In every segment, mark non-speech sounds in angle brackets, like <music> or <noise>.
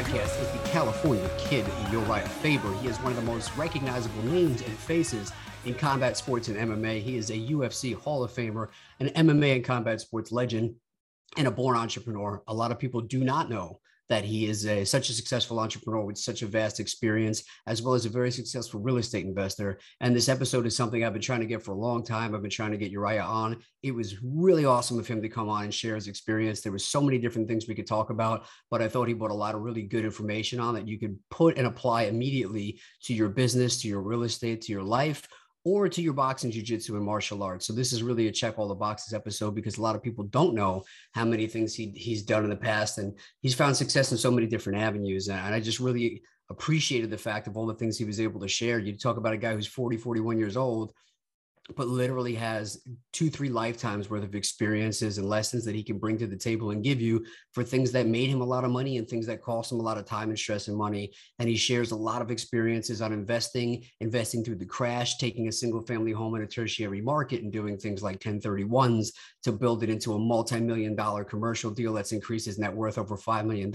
Podcast is the California kid, Urijah Faber. He is one of the most recognizable names and faces in combat sports and MMA. He is a UFC Hall of Famer, an MMA and combat sports legend, and a born entrepreneur. A lot of people do not know that he is a, such a successful entrepreneur with such a vast experience, as well as a very successful real estate investor. And this episode is something I've been trying to get for a long time. I've been trying to get Urijah on. It was really awesome of him to come on and share his experience. There was so many different things we could talk about, but I thought he brought a lot of really good information on that you could put and apply immediately to your business, to your real estate, to your life, or to your boxing, jiu-jitsu, and martial arts. So this is really a check all the boxes episode because a lot of people don't know how many things he, he's done in the past. And he's found success in so many different avenues. And I just really appreciated the fact of all the things he was able to share. You talk about a guy who's 40, 41 years old but literally has two, three lifetimes worth of experiences and lessons that he can bring to the table and give you for things that made him a lot of money and things that cost him a lot of time and stress and money. And he shares a lot of experiences on investing, investing through the crash, taking a single family home in a tertiary market and doing things like 1031s to build it into a multi-million dollar commercial deal that's increased his net worth over $5 million.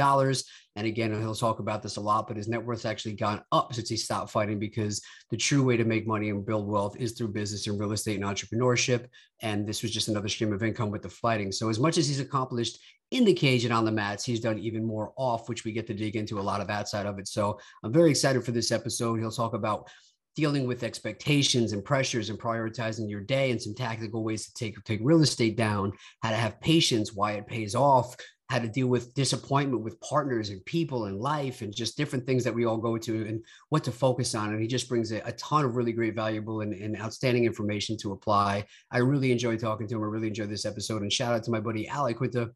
And again, he'll talk about this a lot, but his net worth's actually gone up since he stopped fighting because the true way to make money and build wealth is through business and real estate and entrepreneurship. And this was just another stream of income with the fighting. So as much as he's accomplished in the cage and on the mats, he's done even more off, which we get to dig into a lot of that side of it. So I'm very excited for this episode. He'll talk about dealing with expectations and pressures and prioritizing your day and some tactical ways to take take real estate down, how to have patience, why it pays off, how to deal with disappointment with partners and people and life and just different things that we all go to and what to focus on. And he just brings a, a ton of really great, valuable, and, and, outstanding information to apply. I really enjoy talking to him. I really enjoyed this episode. And shout out to my buddy Al Iaquinta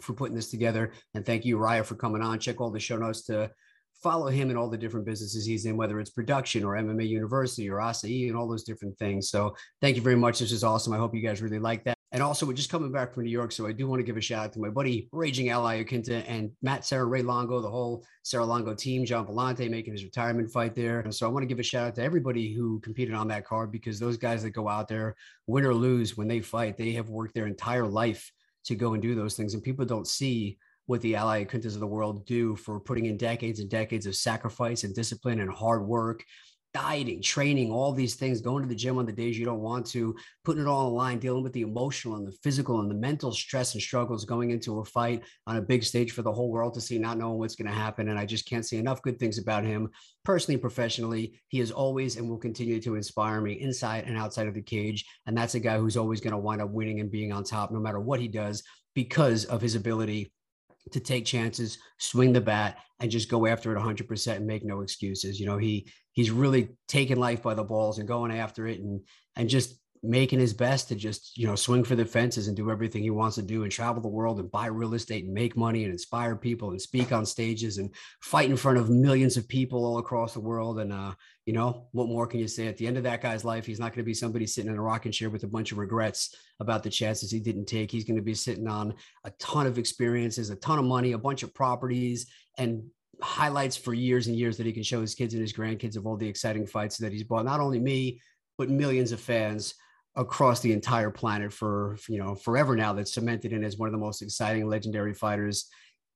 for putting this together. And thank you, Raya, for coming on. Check all the show notes to follow him and all the different businesses he's in, whether it's production or MMA University or Acai and all those different things. So thank you very much. This is awesome. I hope you guys really like that. And also, we're just coming back from New York, so I do want to give a shout out to my buddy Raging Al Iaquinta and Matt Serra Ray Longo, the whole Serra Longo team, John Volante making his retirement fight there. And so I want to give a shout out to everybody who competed on that card because those guys that go out there, win or lose, when they fight, they have worked their entire life to go and do those things. And people don't see what the Al Iaquintas of the world do for putting in decades and decades of sacrifice and discipline and hard work dieting, training, all these things, going to the gym on the days you don't want to, putting it all on line, dealing with the emotional and the physical and the mental stress and struggles going into a fight on a big stage for the whole world to see, not knowing what's going to happen. And I just can't say enough good things about him personally, and professionally. He is always and will continue to inspire me inside and outside of the cage. And that's a guy who's always going to wind up winning and being on top no matter what he does because of his ability to take chances, swing the bat, and just go after it 100% and make no excuses. You know, he he's really taking life by the balls and going after it and and just making his best to just you know swing for the fences and do everything he wants to do and travel the world and buy real estate and make money and inspire people and speak on stages and fight in front of millions of people all across the world. And uh you know what more can you say? At the end of that guy's life he's not going to be somebody sitting in a rocking chair with a bunch of regrets about the chances he didn't take. He's going to be sitting on a ton of experiences a ton of money a bunch of properties and highlights for years and years that he can show his kids and his grandkids of all the exciting fights that he's bought not only me but millions of fans across the entire planet for you know forever now that's cemented in as one of the most exciting legendary fighters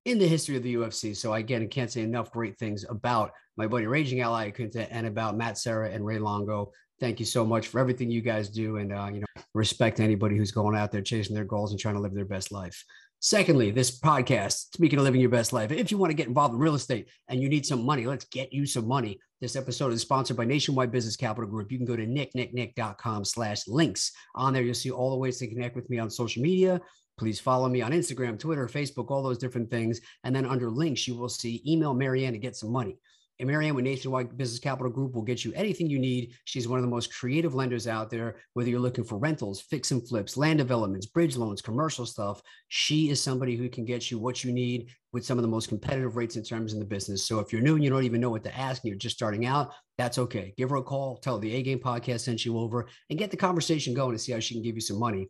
in the history of the UFC. So again, I can't say enough great things about my buddy Raging Ally and about Matt Serra and Ray Longo. Thank you so much for everything you guys do, and uh, you know respect anybody who's going out there chasing their goals and trying to live their best life. Secondly, this podcast, speaking of living your best life, if you want to get involved in real estate and you need some money, let's get you some money. This episode is sponsored by Nationwide Business Capital Group. You can go to nicknicknick.com slash links. On there, you'll see all the ways to connect with me on social media. Please follow me on Instagram, Twitter, Facebook, all those different things. And then under links, you will see email Marianne to get some money. Marianne with Nationwide Business Capital Group will get you anything you need. She's one of the most creative lenders out there, whether you're looking for rentals, fix and flips, land developments, bridge loans, commercial stuff. She is somebody who can get you what you need with some of the most competitive rates and terms in the business. So if you're new and you don't even know what to ask and you're just starting out, that's okay. Give her a call, tell her the A Game podcast sent you over, and get the conversation going to see how she can give you some money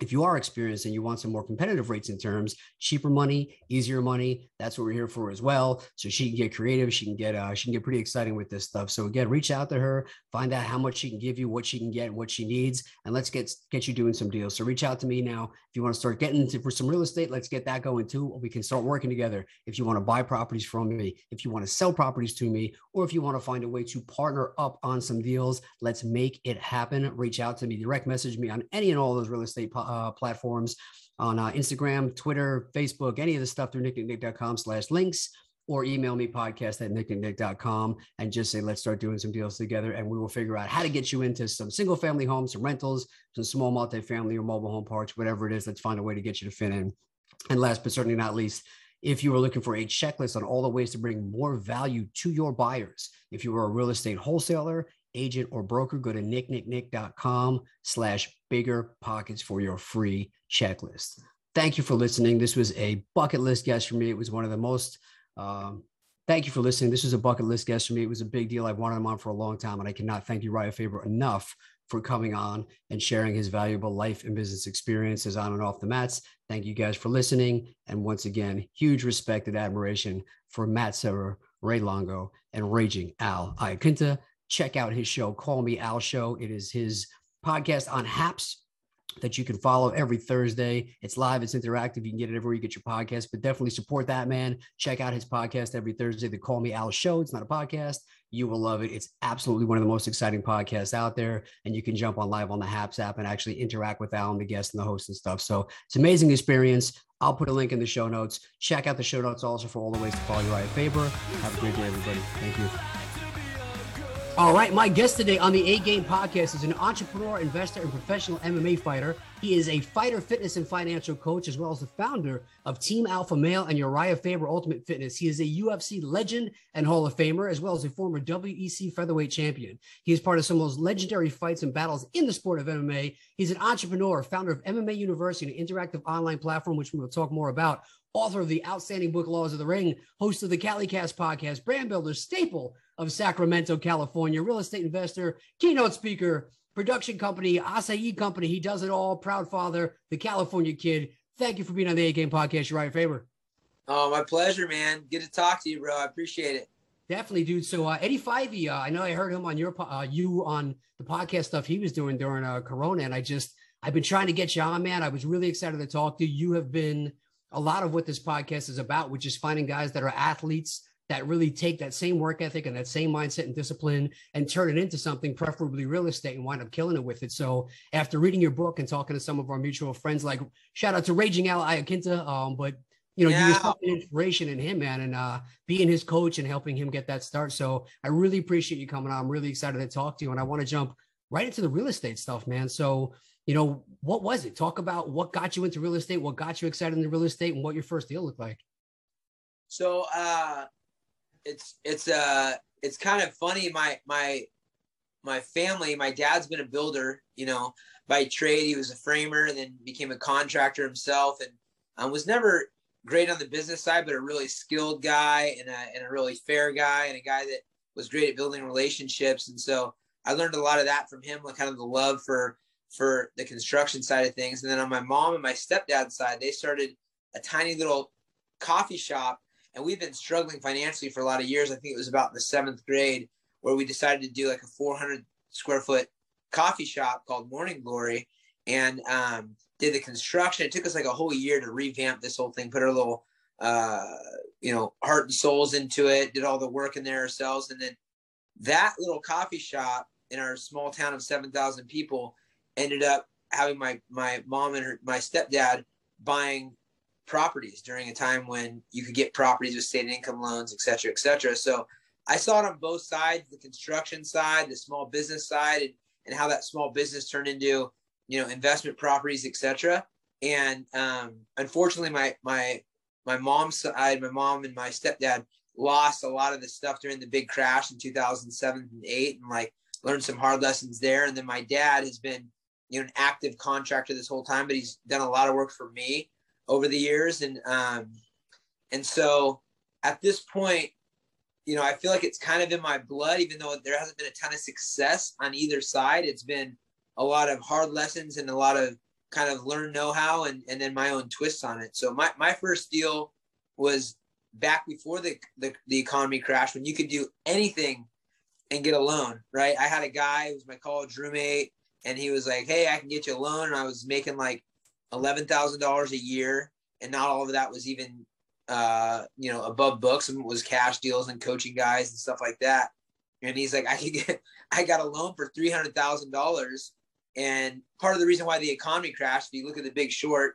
if you are experienced and you want some more competitive rates in terms, cheaper money, easier money, that's what we're here for as well. So she can get creative. She can get uh, she can get pretty exciting with this stuff. So again, reach out to her, find out how much she can give you, what she can get, what she needs, and let's get get you doing some deals. So reach out to me now if you want to start getting into for some real estate. Let's get that going too. We can start working together. If you want to buy properties from me, if you want to sell properties to me, or if you want to find a way to partner up on some deals, let's make it happen. Reach out to me, direct message me on any and all those real estate uh, platforms on uh, Instagram, Twitter, Facebook, any of the stuff through nicknicknick.com slash links or email me podcast at nicknicknick.com and just say, let's start doing some deals together. And we will figure out how to get you into some single family homes, some rentals, some small multifamily or mobile home parks, whatever it is. Let's find a way to get you to fit in. And last but certainly not least, if you are looking for a checklist on all the ways to bring more value to your buyers, if you are a real estate wholesaler, agent, or broker, go to nicknicknick.com slash bigger pockets for your free checklist. Thank you for listening. This was a bucket list guest for me. It was one of the most, um, thank you for listening. This was a bucket list guest for me. It was a big deal. I've wanted him on for a long time, and I cannot thank you, Urijah Faber enough for coming on and sharing his valuable life and business experiences on and off the mats. Thank you guys for listening. And once again, huge respect and admiration for Matt Serra, Ray Longo, and Raging Al Iaquinta check out his show, Call Me Al Show. It is his podcast on Haps that you can follow every Thursday. It's live, it's interactive. You can get it everywhere you get your podcast, but definitely support that man. Check out his podcast every Thursday, the Call Me Al Show. It's not a podcast. You will love it. It's absolutely one of the most exciting podcasts out there. And you can jump on live on the Haps app and actually interact with Al and the guests and the host and stuff. So it's amazing experience. I'll put a link in the show notes. Check out the show notes also for all the ways to follow Faber. Have a great day, everybody. Thank you. All right, my guest today on the A Game podcast is an entrepreneur, investor, and professional MMA fighter. He is a fighter, fitness, and financial coach, as well as the founder of Team Alpha Male and Urijah Faber Ultimate Fitness. He is a UFC legend and Hall of Famer, as well as a former WEC featherweight champion. He is part of some of those legendary fights and battles in the sport of MMA. He's an entrepreneur, founder of MMA University, an interactive online platform, which we will talk more about author of the outstanding book Laws of the Ring, host of the CaliCast podcast, brand builder, staple of Sacramento, California, real estate investor, keynote speaker, production company, Acai Company. He does it all. Proud father, the California kid. Thank you for being on the A Game podcast, Urijah Faber. Oh, my pleasure, man. Good to talk to you, bro. I appreciate it. Definitely, dude. So uh, Eddie Fivey, uh, I know I heard him on your uh, you on the podcast stuff he was doing during uh, Corona, and I just I've been trying to get you on, man. I was really excited to talk to you. You have been a lot of what this podcast is about, which is finding guys that are athletes that really take that same work ethic and that same mindset and discipline and turn it into something, preferably real estate, and wind up killing it with it. So after reading your book and talking to some of our mutual friends, like shout out to Raging Al Iaquinta, um, but you know, yeah. you just an inspiration in him, man, and uh, being his coach and helping him get that start. So I really appreciate you coming on. I'm really excited to talk to you, and I want to jump right into the real estate stuff, man. So you know, what was it? Talk about what got you into real estate, what got you excited in real estate, and what your first deal looked like. So uh, it's it's uh it's kind of funny. My my my family, my dad's been a builder, you know, by trade. He was a framer and then became a contractor himself, and um, was never great on the business side, but a really skilled guy and a and a really fair guy and a guy that was great at building relationships. And so I learned a lot of that from him, like kind of the love for for the construction side of things. And then on my mom and my stepdad's side, they started a tiny little coffee shop. And we've been struggling financially for a lot of years. I think it was about the seventh grade where we decided to do like a 400 square foot coffee shop called Morning Glory and um, did the construction. It took us like a whole year to revamp this whole thing, put our little, uh, you know, heart and souls into it, did all the work in there ourselves. And then that little coffee shop in our small town of 7,000 people ended up having my my mom and her, my stepdad buying properties during a time when you could get properties with state income loans, et cetera, et cetera. So I saw it on both sides, the construction side, the small business side, and, and how that small business turned into, you know, investment properties, et cetera. And um, unfortunately, my my my mom's side, my mom and my stepdad lost a lot of the stuff during the big crash in 2007 and 8 and like learned some hard lessons there. And then my dad has been, you know, an active contractor this whole time, but he's done a lot of work for me over the years. And, um, and so at this point, you know, I feel like it's kind of in my blood, even though there hasn't been a ton of success on either side. It's been a lot of hard lessons and a lot of kind of learn know-how and, and then my own twists on it. So my, my first deal was back before the, the, the economy crashed when you could do anything and get a loan, right? I had a guy who was my college roommate and he was like, Hey, I can get you a loan. And I was making like $11,000 a year. And not all of that was even, uh, you know, above books and was cash deals and coaching guys and stuff like that. And he's like, I could get, <laughs> I got a loan for $300,000. And part of the reason why the economy crashed, if you look at the big short,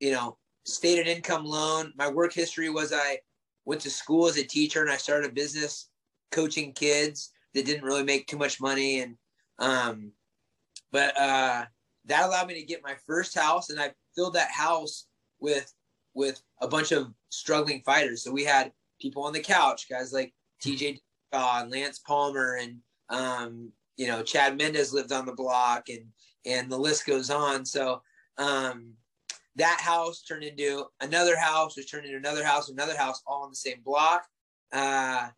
you know, stated income loan, my work history was I went to school as a teacher and I started a business coaching kids that didn't really make too much money. And, um, but, uh, that allowed me to get my first house and I filled that house with, with a bunch of struggling fighters. So we had people on the couch, guys like TJ and Lance Palmer and, um, you know, Chad Mendes lived on the block and, and the list goes on. So, um, that house turned into another house, which turned into another house, another house, all on the same block. Uh,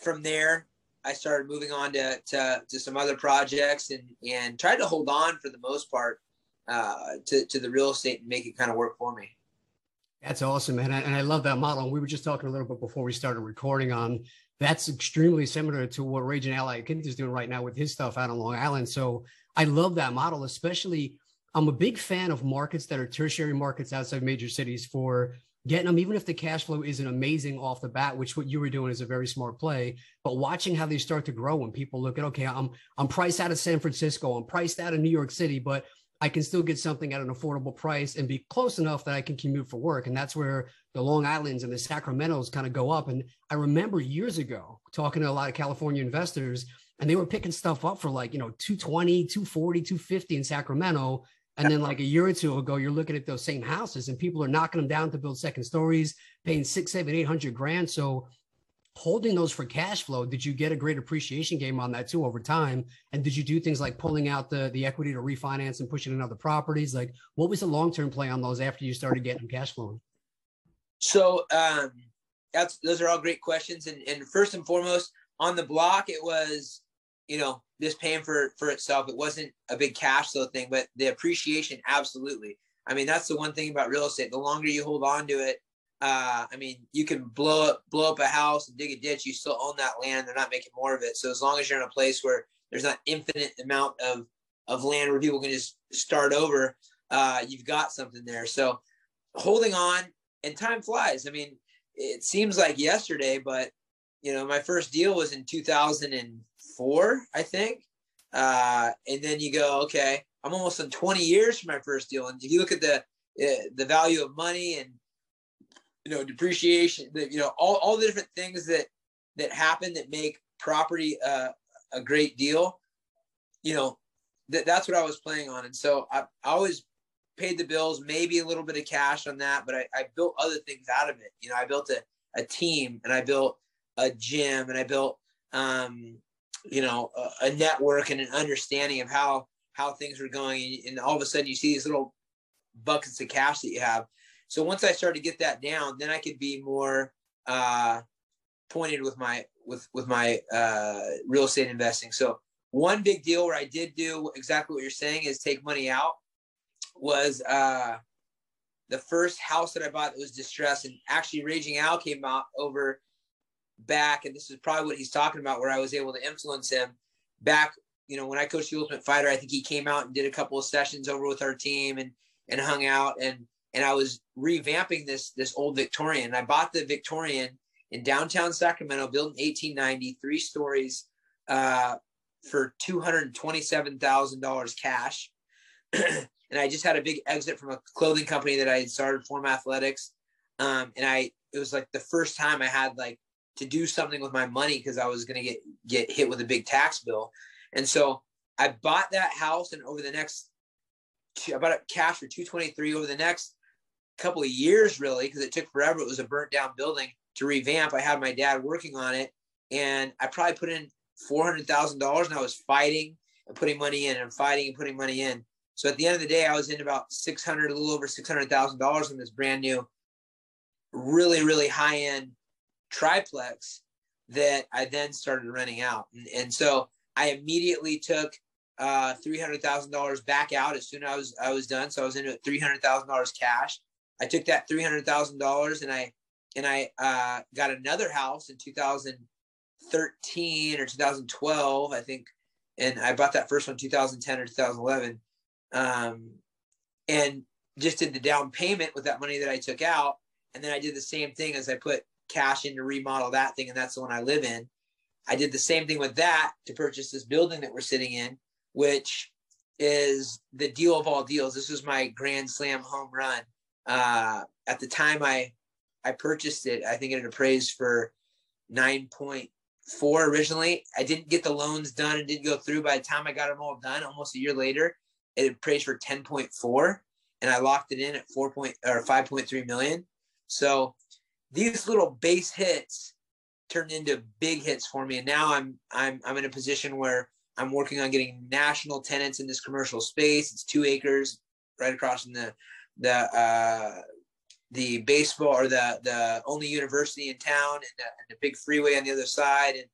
from there, I started moving on to, to, to some other projects and, and tried to hold on for the most part uh, to, to the real estate and make it kind of work for me. That's awesome, man. And I love that model. And we were just talking a little bit before we started recording on that's extremely similar to what Raging Al Iaquinta is doing right now with his stuff out on Long Island. So I love that model, especially I'm a big fan of markets that are tertiary markets outside major cities for getting them, even if the cash flow isn't amazing off the bat, which what you were doing is a very smart play, but watching how they start to grow when people look at, okay, I'm, I'm priced out of San Francisco, I'm priced out of New York City, but I can still get something at an affordable price and be close enough that I can commute for work. And that's where the Long Islands and the Sacramentos kind of go up. And I remember years ago talking to a lot of California investors and they were picking stuff up for like, you know, 220, 240, 250 in Sacramento. And then like a year or two ago, you're looking at those same houses and people are knocking them down to build second stories, paying six, seven, eight hundred grand. So holding those for cash flow, did you get a great appreciation game on that too over time? And did you do things like pulling out the, the equity to refinance and pushing in other properties? Like what was the long-term play on those after you started getting cash flowing? So um, that's, those are all great questions. And, and first and foremost on the block, it was, you know, just paying for for itself. It wasn't a big cash flow thing, but the appreciation, absolutely. I mean, that's the one thing about real estate. The longer you hold on to it, uh, I mean, you can blow up blow up a house and dig a ditch. You still own that land. They're not making more of it. So as long as you're in a place where there's not infinite amount of of land where people can just start over, uh, you've got something there. So holding on, and time flies. I mean, it seems like yesterday, but you know, my first deal was in 2000 and four, I think. Uh, and then you go, okay, I'm almost on 20 years for my first deal. And if you look at the uh, the value of money and you know depreciation, the, you know all, all the different things that that happen that make property uh, a great deal, you know that that's what I was playing on. And so I, I always paid the bills, maybe a little bit of cash on that, but I, I built other things out of it. You know, I built a, a team and I built a gym and I built um, you know a, a, network and an understanding of how how things were going. And all of a sudden you see these little buckets of cash that you have. So once i started to get that down then i could be more uh pointed with my with with my uh real estate investing. So one big deal where i did do exactly what you're saying is take money out was uh the first house that i bought that was distressed and actually raging al came out over back, and this is probably what he's talking about, where I was able to influence him back. You know, when I coached the Ultimate Fighter, I think he came out and did a couple of sessions over with our team and and hung out and and I was revamping this this old Victorian. I bought the Victorian in downtown Sacramento, built in 1890, three stories, uh, for two hundred twenty-seven thousand dollars cash. <clears throat> and I just had a big exit from a clothing company that I had started, Form Athletics. Um, and I it was like the first time I had like to do something with my money because I was going to get get hit with a big tax bill. And so I bought that house, and over the next, I bought it cash for two twenty three. Over the next couple of years really because it took forever. It was a burnt down building to revamp. I had my dad working on it, and I probably put in four hundred thousand dollars, and I was fighting and putting money in and fighting and putting money in. So at the end of the day, I was in about six hundred, a little over six hundred thousand dollars in this brand new, really really high end triplex that I then started renting out, and, and so I immediately took uh, three hundred thousand dollars back out as soon as I was I was done. So I was into three hundred thousand dollars cash. I took that three hundred thousand dollars and I and I uh, got another house in 2013 or 2012, I think, and I bought that first one 2010 or 2011, um, and just did the down payment with that money that I took out, and then I did the same thing as I put cash in to remodel that thing, and that's the one I live in. I did the same thing with that to purchase this building that we're sitting in, which is the deal of all deals. This was my grand slam home run. Uh, at the time I I purchased it, I think it appraised for 9.4 originally. I didn't get the loans done and didn't go through. By the time I got them all done, almost a year later, it appraised for 10.4 and I locked it in at 4 point or 5.3 million. So these little base hits turned into big hits for me. And now I'm I'm I'm in a position where I'm working on getting national tenants in this commercial space. It's two acres right across from the the uh, the baseball or the the only university in town and the, and the big freeway on the other side. And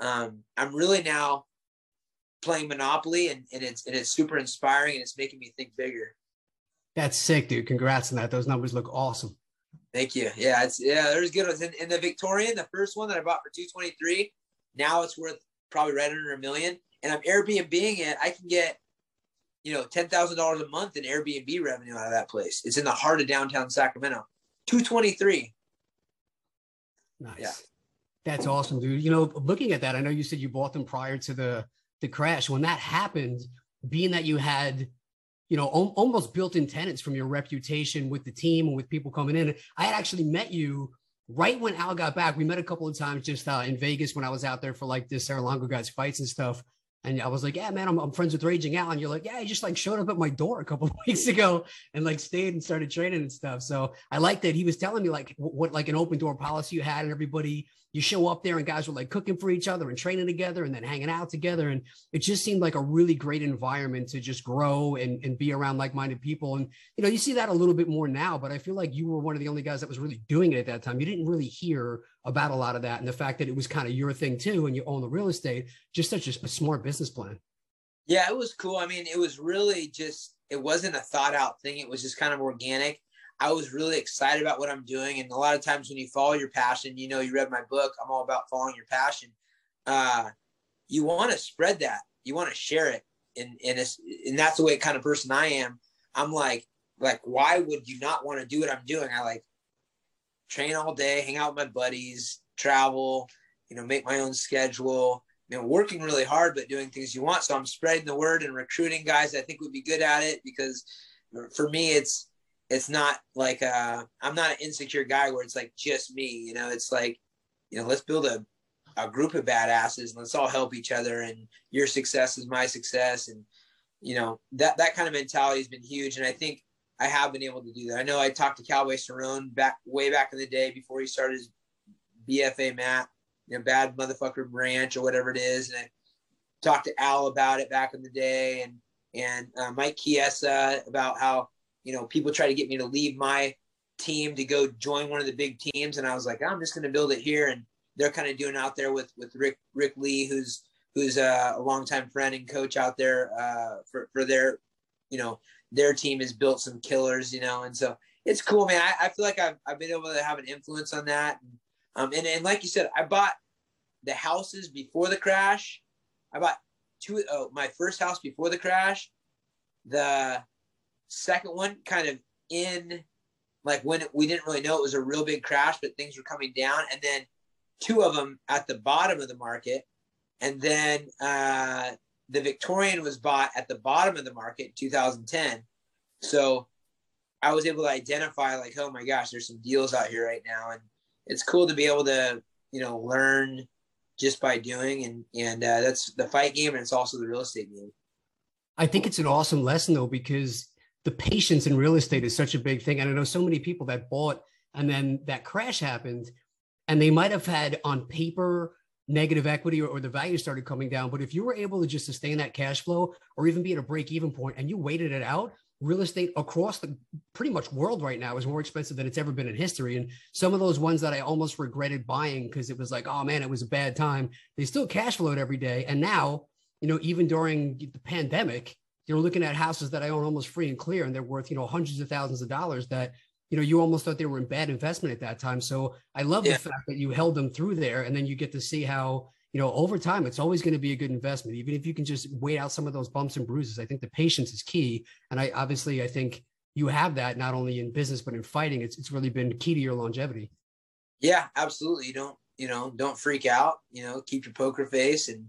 um, I'm really now playing Monopoly, and, and it's and it's super inspiring, and it's making me think bigger. That's sick, dude. Congrats on that. Those numbers look awesome. Thank you. Yeah, it's yeah, there's good ones. In, in the Victorian, the first one that I bought for 223, now it's worth probably right under a million. And I'm Airbnbing it. I can get you know, ten thousand dollars a month in Airbnb revenue out of that place. It's in the heart of downtown Sacramento. Two twenty three. Nice. Yeah. That's awesome, dude. You know, looking at that, I know you said you bought them prior to the the crash. When that happened, being that you had, you know, o- almost built-in tenants from your reputation with the team and with people coming in, I had actually met you right when Al got back. We met a couple of times just uh, in Vegas when I was out there for like this Serra-Longo guys fights and stuff. And I was like, yeah, man, I'm, I'm friends with Raging Al. And you're like, yeah, he just like showed up at my door a couple <laughs> weeks ago and like stayed and started training and stuff. So I liked that he was telling me like what like an open door policy you had and everybody you show up there and guys were like cooking for each other and training together and then hanging out together. And it just seemed like a really great environment to just grow and, and be around like-minded people. And, you know, you see that a little bit more now, but I feel like you were one of the only guys that was really doing it at that time. You didn't really hear about a lot of that. And the fact that it was kind of your thing too, and you own the real estate, just such a, a smart business plan. Yeah, it was cool. I mean, it was really just, it wasn't a thought out thing. It was just kind of organic. I was really excited about what I'm doing. And a lot of times when you follow your passion, you know, you read my book, I'm all about following your passion. Uh, you want to spread that, you want to share it. And, and, and that's the way kind of person I am. I'm like, like, why would you not want to do what I'm doing? I like train all day, hang out with my buddies, travel, you know, make my own schedule, you know, working really hard, but doing things you want. So I'm spreading the word and recruiting guys I think would be good at it because for me, it's, it's not like uh, I'm not an insecure guy where it's like just me. You know, it's like, you know, let's build a, a group of badasses and let's all help each other. And your success is my success. And you know that that kind of mentality has been huge. And I think I have been able to do that. I know I talked to Cowboy Cerrone back way back in the day before he started his BFA mat, you know, bad motherfucker branch or whatever it is. And I talked to Al about it back in the day, and and uh, Mike Chiesa about how you know, people try to get me to leave my team to go join one of the big teams, and I was like, I'm just going to build it here. And they're kind of doing out there with with Rick Rick Lee, who's who's a, a longtime friend and coach out there uh, for for their, you know, their team has built some killers, you know, and so it's cool, man. I, I feel like I've, I've been able to have an influence on that. And, um, and, and like you said, I bought the houses before the crash. I bought two, oh, my first house before the crash. The second one kind of in like when we didn't really know it was a real big crash, but things were coming down. And then two of them at the bottom of the market. And then uh, the Victorian was bought at the bottom of the market in 2010. So I was able to identify like, oh my gosh, there's some deals out here right now. And it's cool to be able to, you know, learn just by doing. And, and uh, that's the fight game. And it's also the real estate game. I think it's an awesome lesson though, because the patience in real estate is such a big thing. And I know so many people that bought and then that crash happened and they might have had on paper negative equity or, or, the value started coming down. But if you were able to just sustain that cash flow or even be at a break even point and you waited it out, real estate across the pretty much world right now is more expensive than it's ever been in history. And some of those ones that I almost regretted buying because it was like, oh man, it was a bad time. They still cash flowed every day. And now, you know, even during the pandemic, you're looking at houses that I own almost free and clear, and they're worth, you know, hundreds of thousands of dollars that, you know, you almost thought they were in bad investment at that time. So I love yeah. the fact that you held them through there and then you get to see how, you know, over time, it's always going to be a good investment, even if you can just wait out some of those bumps and bruises. I think the patience is key. And I obviously, I think you have that not only in business, but in fighting. It's, it's really been key to your longevity. Yeah, absolutely. You don't, you know, don't freak out, you know, keep your poker face and,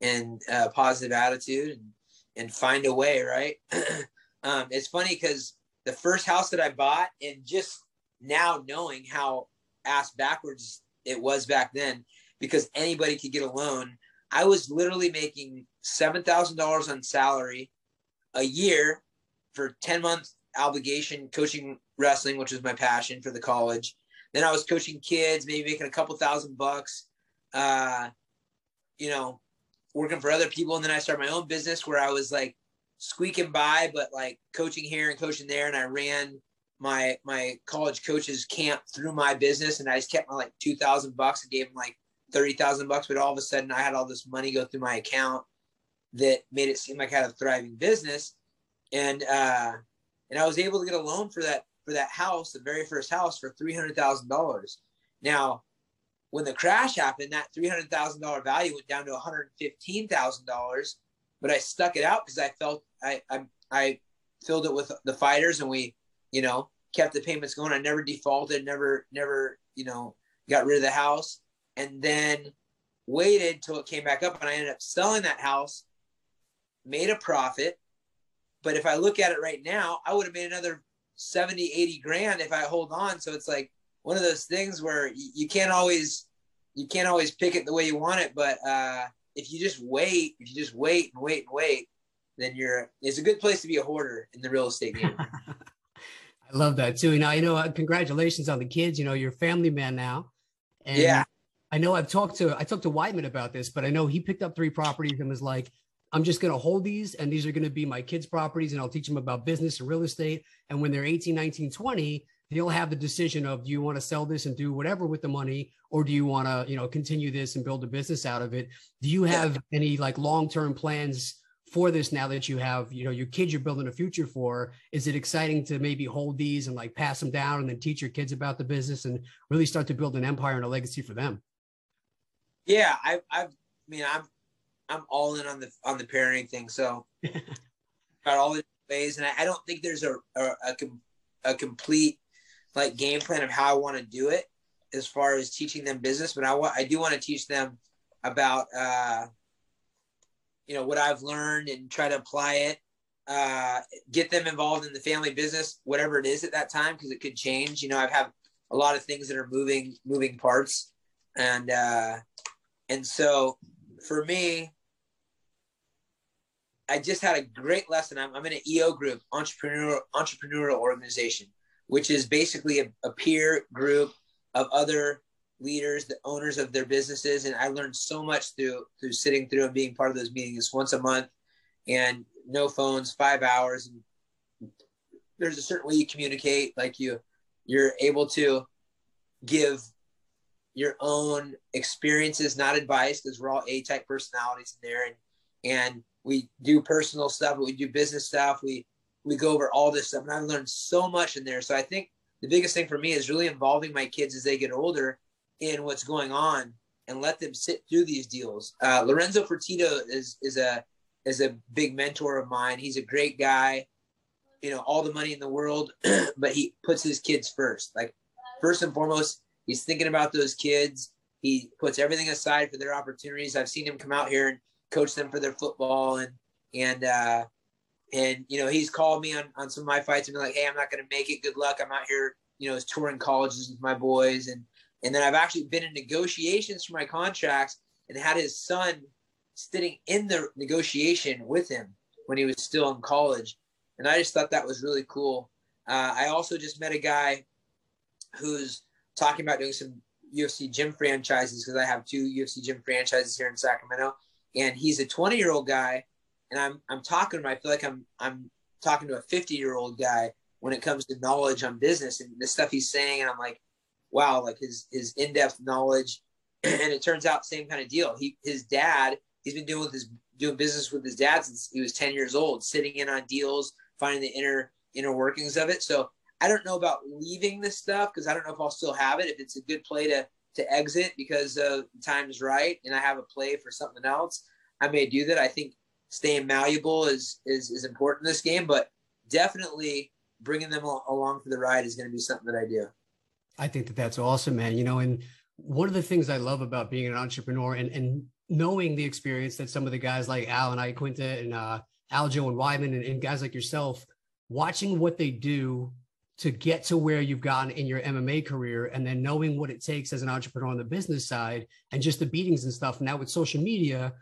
and uh, positive attitude and, and find a way, right? <clears throat> um, it's funny because the first house that I bought, and just now knowing how ass backwards it was back then, because anybody could get a loan. I was literally making seven thousand dollars on salary a year for ten month obligation coaching wrestling, which was my passion for the college. Then I was coaching kids, maybe making a couple thousand bucks. Uh, you know, working for other people. And then I started my own business where I was like squeaking by, but like coaching here and coaching there. And I ran my my college coaches camp through my business and I just kept my like two thousand bucks and gave them like thirty thousand bucks. But all of a sudden I had all this money go through my account that made it seem like I had a thriving business. And uh and I was able to get a loan for that for that house, the very first house for three hundred thousand dollars. Now when the crash happened, that three hundred thousand dollar value went down to one hundred fifteen thousand dollars. But I stuck it out because I felt I, I I filled it with the fighters, and we, you know, kept the payments going. I never defaulted, never never you know got rid of the house, and then waited till it came back up, and I ended up selling that house, made a profit. But if I look at it right now, I would have made another 70, 80 grand if I hold on. So it's like one of those things where you, you can't always you can't always pick it the way you want it, but uh, if you just wait, if you just wait and wait and wait, then you're it's a good place to be a hoarder in the real estate game. <laughs> I love that too. Now you know, uh, congratulations on the kids. You know, you're a family man now. And yeah. I know I've talked to I talked to Weidman about this, but I know he picked up three properties and was like, I'm just going to hold these and these are going to be my kids' properties and I'll teach them about business and real estate. And when they're 18, 19, 20, he'll have the decision of do you want to sell this and do whatever with the money or do you want to you know continue this and build a business out of it? Do you have yeah. any like long-term plans for this now that you have you know your kids you're building a future for? Is it exciting to maybe hold these and like pass them down and then teach your kids about the business and really start to build an empire and a legacy for them? Yeah i i mean i'm i'm all in on the on the parenting thing so. <laughs> Got all the ways and I, I, don't think there's a, a, a, a complete like game plan of how I want to do it as far as teaching them business, but I want I do want to teach them about uh, you know what I've learned and try to apply it. Uh, get them involved in the family business, whatever it is at that time, because it could change. You know, I've had a lot of things that are moving moving parts, and uh, and so for me, I just had a great lesson. I'm, I'm in an EO group, entrepreneurial entrepreneurial organization which is basically a, a peer group of other leaders, the owners of their businesses. And I learned so much through through sitting through and being part of those meetings once a month and no phones, five hours. And there's a certain way you communicate, like you you're able to give your own experiences, not advice, because we're all A type personalities in there. And and we do personal stuff, but we do business stuff. We we go over all this stuff and i learned so much in there. So i think the biggest thing for me is really involving my kids as they get older in what's going on and let them sit through these deals. Uh, lorenzo fertitta is is a is a big mentor of mine. He's a great guy you know all the money in the world <clears throat> but he puts his kids first. Like first and foremost he's thinking about those kids. He puts everything aside for their opportunities. I've seen him come out here and coach them for their football and and uh, and you know, he's called me on, on some of my fights and been like, "Hey, I'm not going to make it. Good luck. I'm out here, you know, touring colleges with my boys." And and then I've actually been in negotiations for my contracts and had his son sitting in the negotiation with him when he was still in college. and I just thought that was really cool. Uh, I also just met a guy who's talking about doing some UFC gym franchises because I have two UFC gym franchises here in Sacramento, and he's a 20 year old guy, and I'm I'm talking to him. I feel like I'm I'm talking to a 50 year old guy when it comes to knowledge on business and the stuff he's saying, and I'm like, wow, like his his in depth knowledge, <clears throat> and it turns out same kind of deal. He his dad, he's been doing with his doing business with his dad since he was 10 years old, sitting in on deals, finding the inner inner workings of it. So I don't know about leaving this stuff because I don't know if I'll still have it. If it's a good play to to exit because uh, the time is right and I have a play for something else, I may do that. I think staying malleable is is is important in this game, but definitely bringing them along for the ride is going to be something that I do. I think that that's awesome, man. You know, and one of the things I love about being an entrepreneur and and knowing the experience that some of the guys like Al and Iaquinta and uh, Aljo and Weidman and, and guys like yourself, watching what they do to get to where you've gotten in your MMA career and then knowing what it takes as an entrepreneur on the business side and just the beatings and stuff. Now with social media,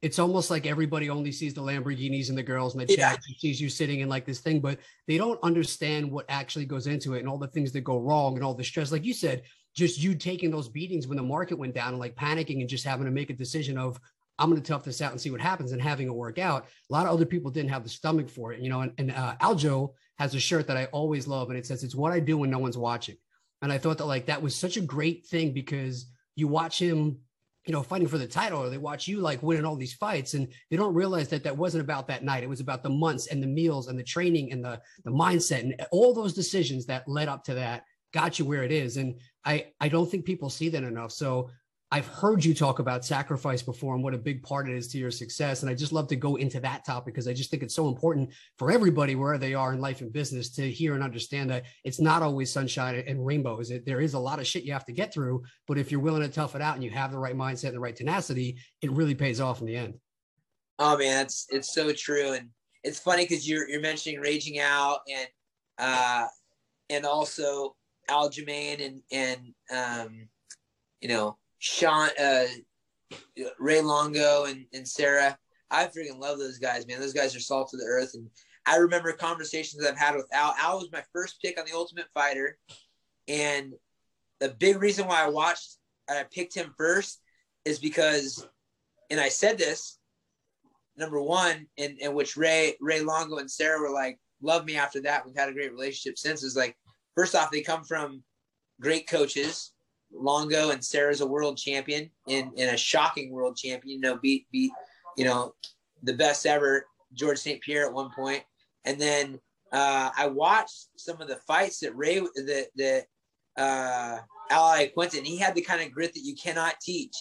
it's almost like everybody only sees the Lamborghinis and the girls and the yeah. chat sees you sitting in like this thing, but they don't understand what actually goes into it and all the things that go wrong and all the stress. Like you said, just you taking those beatings when the market went down and like panicking and just having to make a decision of I'm going to tough this out and see what happens and having it work out. A lot of other people didn't have the stomach for it, you know. And, and uh, Aljo has a shirt that I always love, and it says, "It's what I do when no one's watching." And I thought that like that was such a great thing because you watch him, you know, fighting for the title, or they watch you like winning all these fights, and they don't realize that that wasn't about that night. It was about the months and the meals and the training and the the mindset and all those decisions that led up to that got you where it is. And I I don't think people see that enough. So I've heard you talk about sacrifice before and what a big part it is to your success. And I just love to go into that topic because I just think it's so important for everybody where they are in life and business to hear and understand that it's not always sunshine and rainbows. It, there is a lot of shit you have to get through, but if you're willing to tough it out and you have the right mindset and the right tenacity, it really pays off in the end. Oh man, it's it's so true, and it's funny because you're you're mentioning raging out and uh and also Aljamain and and um you know Sean, uh, Ray Longo, and, and Serra. I freaking love those guys, man. Those guys are salt of the earth. And I remember conversations I've had with Al. Al was my first pick on the Ultimate Fighter, and the big reason why I watched, I picked him first, is because, and I said this, number one, in, in which Ray Ray Longo and Serra were like, love me after that. We've had a great relationship since. Is like, first off, they come from great coaches Longo and Serra's a world champion in, in a shocking world champion, you know, beat, beat, you know, the best ever George St. Pierre at one point. And then uh, I watched some of the fights that Ray, that, that uh, Al Iaquinta, he had the kind of grit that you cannot teach,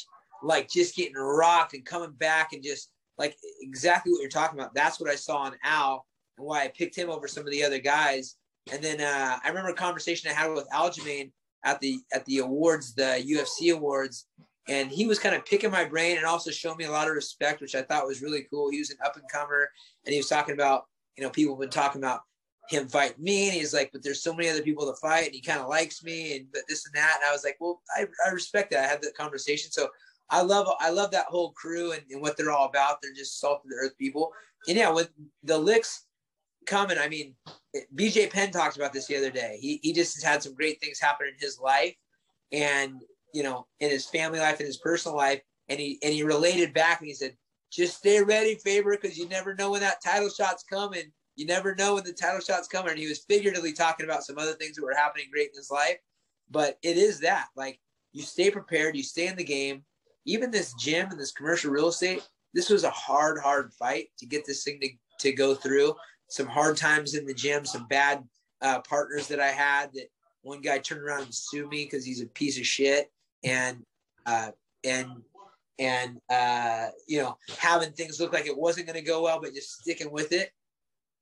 like just getting rocked and coming back and just like exactly what you're talking about. That's what I saw on Al and why I picked him over some of the other guys. And then uh, I remember a conversation I had with Aljamain at the at the awards, the UFC awards, and he was kind of picking my brain and also showing me a lot of respect, which I thought was really cool. He was an up and comer, and he was talking about you know people have been talking about him fight me, and he's like, but there's so many other people to fight, and he kind of likes me, and but this and that, and I was like, well, I, I respect that. I had that conversation, so I love I love that whole crew and, and what they're all about. They're just salt of the earth people, and yeah, with the licks coming, I mean, BJ Penn talked about this the other day. He, he just has had some great things happen in his life and, you know, in his family life, in his personal life. And he, and he related back and he said, just stay ready, Faber, because you never know when that title shot's coming. You never know when the title shot's coming. And he was figuratively talking about some other things that were happening great in his life. But it is that, like, you stay prepared, you stay in the game. Even this gym and this commercial real estate, this was a hard, hard fight to get this thing to, to go through some hard times in the gym, some bad uh, partners that I had. That one guy turned around and sued me because he's a piece of shit, and uh, and and uh, you know having things look like it wasn't going to go well, but just sticking with it.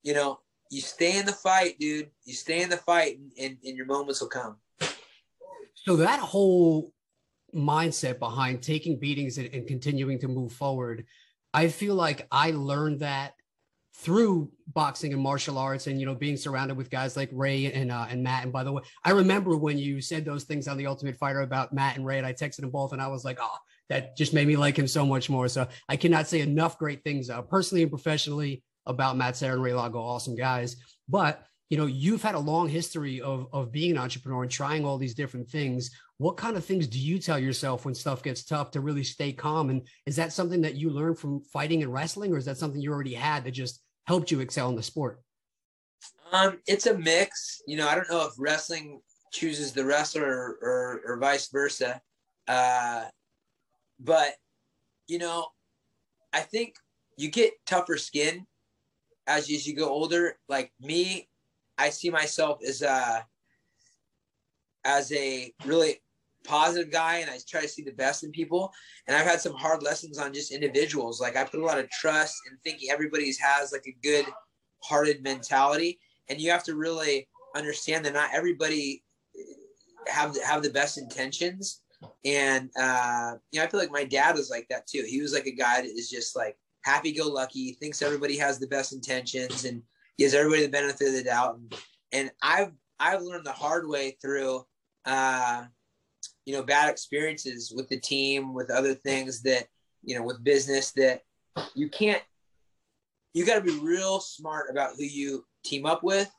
You know, you stay in the fight, dude. You stay in the fight, and, and, and your moments will come. So that whole mindset behind taking beatings and, and continuing to move forward, I feel like I learned that through boxing and martial arts and you know being surrounded with guys like Ray and uh, and Matt and by the way I remember when you said those things on the Ultimate Fighter about Matt and Ray and I texted them both and I was like oh that just made me like him so much more so I cannot say enough great things uh, personally and professionally about Matt Serra and Ray Longo, awesome guys. But you know, you've had a long history of of being an entrepreneur and trying all these different things. What kind of things do you tell yourself when stuff gets tough to really stay calm? And is that something that you learned from fighting and wrestling, or is that something you already had that just helped you excel in the sport? Um, it's a mix. You know, I don't know if wrestling chooses the wrestler or, or, or vice versa. Uh, but, you know, I think you get tougher skin as, as you go older. Like me, I see myself as a, as a really positive guy and I try to see the best in people. And I've had some hard lessons on just individuals. Like I put a lot of trust in thinking everybody's has like a good hearted mentality. And you have to really understand that not everybody have have the best intentions. And uh, you know, I feel like my dad was like that too. He was like a guy that is just like happy go lucky, thinks everybody has the best intentions and gives everybody the benefit of the doubt. And, and I've I've learned the hard way through uh, you know, bad experiences with the team, with other things that, you know, with business that you can't you got to be real smart about who you team up with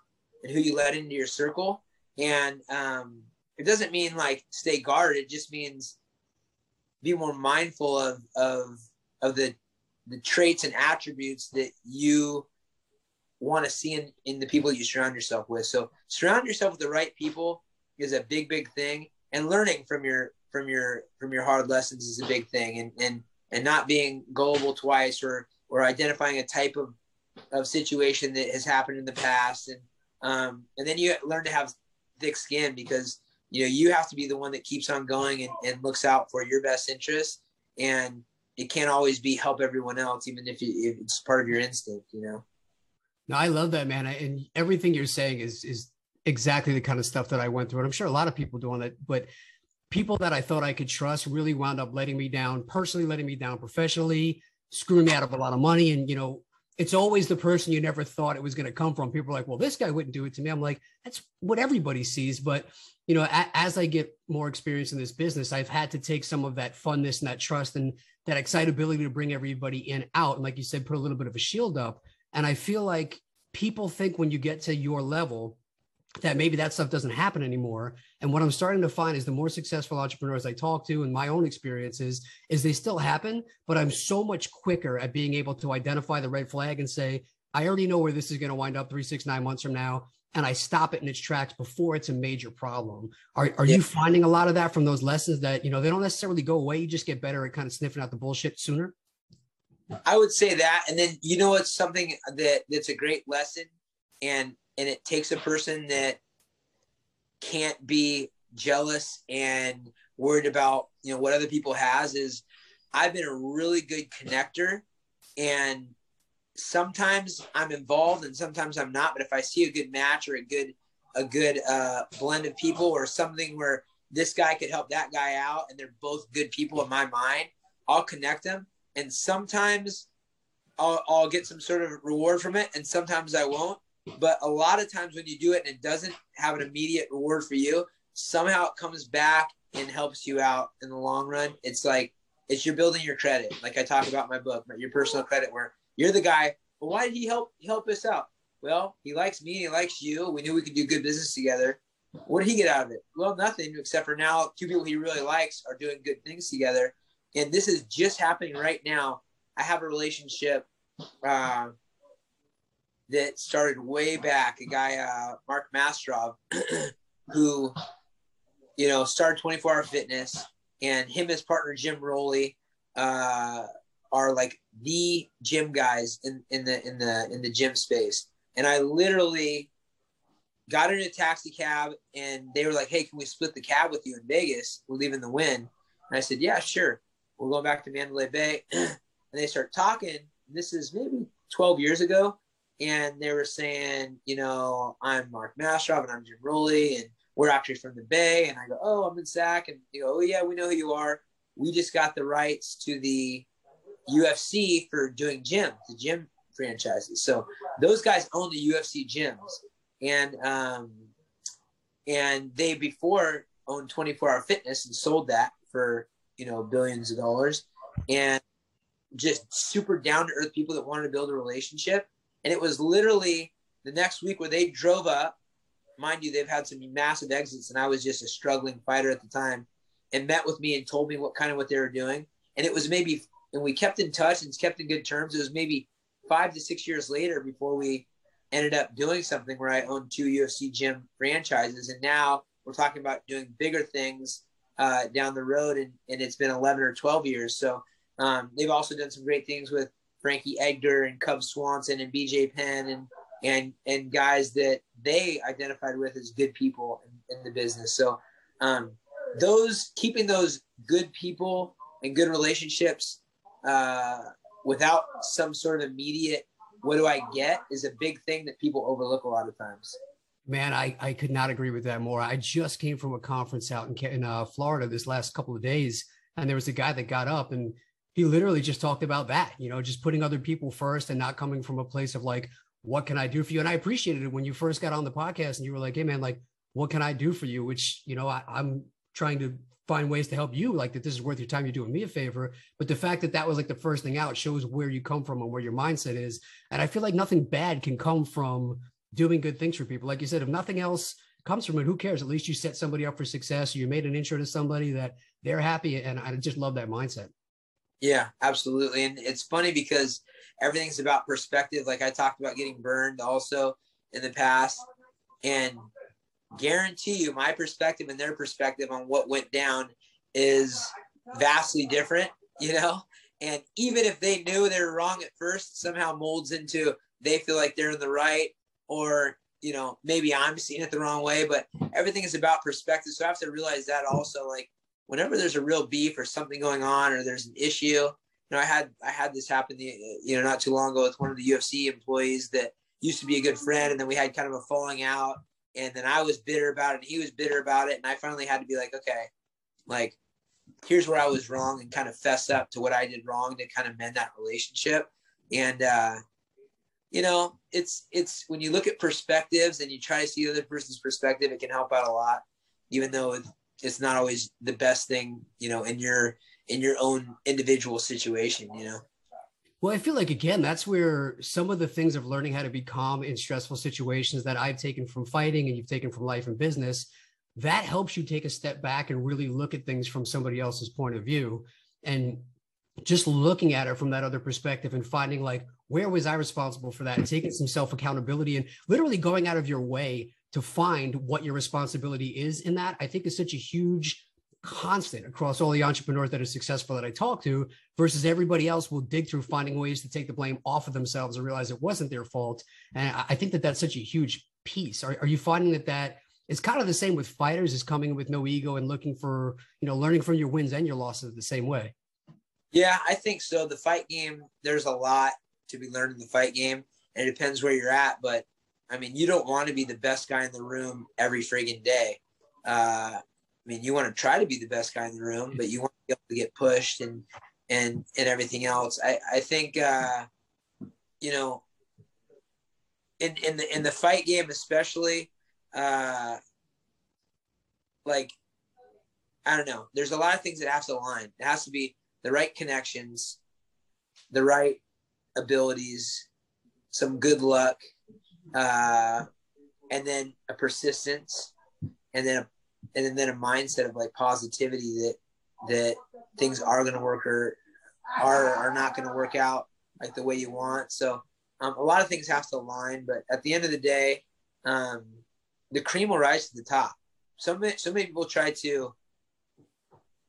and who you let into your circle. And um, it doesn't mean like stay guarded. It just means be more mindful of of of the the traits and attributes that you want to see in, in the people you surround yourself with. So surround yourself with the right people is a big, big thing. And learning from your from your from your hard lessons is a big thing. And and and not being gullible twice or or identifying a type of of situation that has happened in the past. And um and then you learn to have thick skin because you know you have to be the one that keeps on going and, and looks out for your best interest and it can't always be help everyone else even if, you, if it's part of your instinct you know no i love that man and everything you're saying is is exactly the kind of stuff that i went through and i'm sure a lot of people doing it but people that i thought i could trust really wound up letting me down personally letting me down professionally screwing me out of a lot of money and you know it's always the person you never thought it was going to come from. People are like, well, this guy wouldn't do it to me. I'm like, that's what everybody sees. But, you know, a- as I get more experience in this business, I've had to take some of that funness and that trust and that excitability to bring everybody in out. And like you said, put a little bit of a shield up. And I feel like people think when you get to your level, that maybe that stuff doesn't happen anymore. And what I'm starting to find is the more successful entrepreneurs I talk to and my own experiences is they still happen, but I'm so much quicker at being able to identify the red flag and say, I already know where this is going to wind up three, six, nine months from now. And I stop it in its tracks before it's a major problem. Are, are yeah. you finding a lot of that from those lessons that, you know, they don't necessarily go away. You just get better at kind of sniffing out the bullshit sooner? I would say that. And then, you know, it's something that that's a great lesson. And and it takes a person that can't be jealous and worried about you know what other people has is i've been a really good connector and sometimes i'm involved and sometimes i'm not but if i see a good match or a good a good uh, blend of people or something where this guy could help that guy out and they're both good people in my mind i'll connect them and sometimes I'll, I'll get some sort of reward from it and sometimes i won't but a lot of times when you do it and it doesn't have an immediate reward for you, somehow it comes back and helps you out in the long run. It's like it's you're building your credit, like I talk about my book, your personal credit, where you're the guy. Well, why did he help help us out? Well, he likes me, he likes you. We knew we could do good business together. What did he get out of it? Well, nothing except for now two people he really likes are doing good things together. And this is just happening right now. I have a relationship uh, that started way back. A guy, uh, Mark Mastrov, <clears throat> who, you know, started 24 Hour Fitness, and him his partner Jim Rowley uh, are like the gym guys in, in the in the in the gym space. And I literally got in a taxi cab, and they were like, "Hey, can we split the cab with you in Vegas? We're leaving the Wynn." And I said, "Yeah, sure." We're going back to Mandalay Bay, <clears throat> and they start talking. This is maybe 12 years ago and they were saying, you know, I'm Mark Mastrov and I'm Jim Rowley, and we're actually from the Bay. And I go, oh, I'm in SAC. And they go, oh, yeah, we know who you are. We just got the rights to the UFC for doing gym, the gym franchises. So those guys own the UFC gyms. And, um, and they before owned 24 hour fitness and sold that for, you know, billions of dollars. And just super down to earth people that wanted to build a relationship And it was literally the next week where they drove up. Mind you, they've had some massive exits, and I was just a struggling fighter at the time, and met with me and told me what kind of what they were doing. And it was maybe, and we kept in touch and kept in good terms. It was maybe five to six years later before we ended up doing something where I owned two UFC gym franchises, and now we're talking about doing bigger things uh, down the road, and, and it's been 11 or 12 years. So um, they've also done some great things with Frankie Edgar and Cub Swanson and BJ Penn and and and guys that they identified with as good people in, in the business. So um, those keeping those good people and good relationships uh, without some sort of immediate what do I get is a big thing that people overlook a lot of times. Man, I, I could not agree with that more. I just came from a conference out in, in uh, Florida this last couple of days, and there was a guy that got up and he literally just talked about that, you know, just putting other people first and not coming from a place of like, what can I do for you? And I appreciated it when you first got on the podcast and you were like, hey, man, like, what can I do for you? Which, you know, I, I'm trying to find ways to help you like that this is worth your time. You're doing me a favor. But the fact that that was like the first thing out shows where you come from and where your mindset is. And i feel like nothing bad can come from doing good things for people. Like you said if nothing else comes from it who cares? At least you set somebody up for success. You made an intro to somebody that they're happy and i just love that mindset yeah absolutely and it's funny because everything's about perspective like i talked about getting burned also in the past and guarantee you my perspective and their perspective on what went down is vastly different, you know? And even if they knew they were wrong at first, somehow molds into they feel like they're in the right, or, you know, maybe I'm seeing it the wrong way, but everything is about perspective. So I have to realize that also, like, whenever there's a real beef or something going on or there's an issue, you know, I had I had this happen, you know, not too long ago with one of the UFC employees that used to be a good friend, and then we had kind of a falling out, and then I was bitter about it. And he was bitter about it, and I finally had to be like, okay, like here's where I was wrong, and kind of fess up to what I did wrong to kind of mend that relationship. And uh, you know, it's it's when you look at perspectives and you try to see the other person's perspective, it can help out a lot, even though it's not always the best thing, you know, in your in your own individual situation, you know. Well, I feel like again, that's where some of the things of learning how to be calm in stressful situations that I've taken from fighting and you've taken from life and business, that helps you take a step back and really look at things from somebody else's point of view. And just looking at it from that other perspective and finding like, where was I responsible for that? And taking some self accountability and literally going out of your way to find what your responsibility is in that, I think is such a huge constant across all the entrepreneurs that are successful that I talk to versus everybody else will dig through finding ways to take the blame off of themselves and realize it wasn't their fault. And I think that that's such a huge piece. Are, are you finding that that is kind of the same with fighters is coming with no ego and looking for, you know, learning from your wins and your losses the same way? Yeah, I think so. The fight game, there's a lot to be learned in the fight game and it depends where you're at. But I mean, you don't want to be the best guy in the room every friggin' day. Uh, I mean, you want to try to be the best guy in the room, but you want to be able to get pushed and and and everything else. I I think uh, you know in in the in the fight game especially, uh, like I don't know. There's a lot of things that have to align. It has to be the right connections, the right abilities, some good luck, uh, and then a persistence, and then a and then a mindset of like positivity that that things are going to work or are are not going to work out like the way you want. So um, a lot of things have to align, but at the end of the day, um, the cream will rise to the top. So many, so many people try to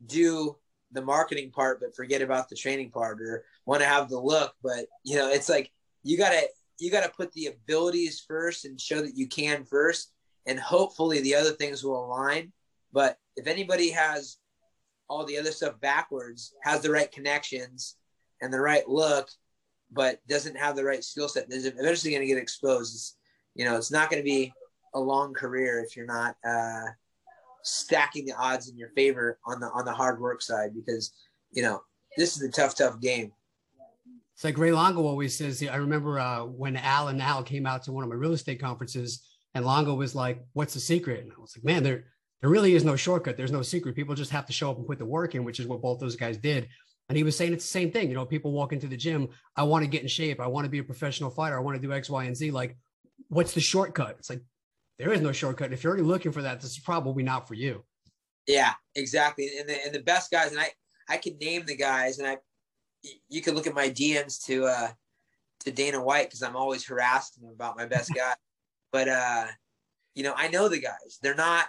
do the marketing part, but forget about the training part, or want to have the look. But you know, it's like you gotta you gotta put the abilities first and show that you can first, and hopefully the other things will align. But if anybody has all the other stuff backwards, has the right connections and the right look, but doesn't have the right skill set, is eventually going to get exposed. You know, it's not going to be a long career if you're not uh, stacking the odds in your favor on the on the hard work side because you know this is a tough, tough game. It's like Ray Longo always says. I remember uh, when Al and Al came out to one of my real estate conferences and Longo was like, "What's the secret?" And I was like, "Man, there there really is no shortcut. There's no secret. People just have to show up and put the work in, which is what both those guys did." And he was saying it's the same thing. You know, people walk into the gym, I want to get in shape. I want to be a professional fighter. I want to do X, Y, and Z. Like, what's the shortcut? It's like, there is no shortcut. If you're already looking for that, this is probably not for you. Yeah, exactly. And the, and the best guys, and I, I can name the guys and I, you can look at my DMs to, uh, to Dana White because I'm always harassing him about my best guy. <laughs> But uh, you know, I know the guys. They're not.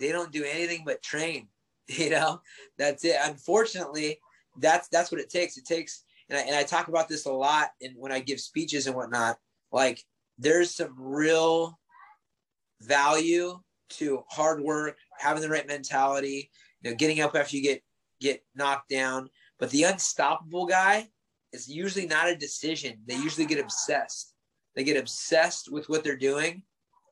They don't do anything but train. <laughs> You know, that's it. Unfortunately, that's that's what it takes. It takes, and I, and I talk about this a lot, and when I give speeches and whatnot, like there's some real value to hard work, having the right mentality, you know, getting up after you get get knocked down. But the unstoppable guy is usually not a decision. They usually get obsessed. They get obsessed with what they're doing,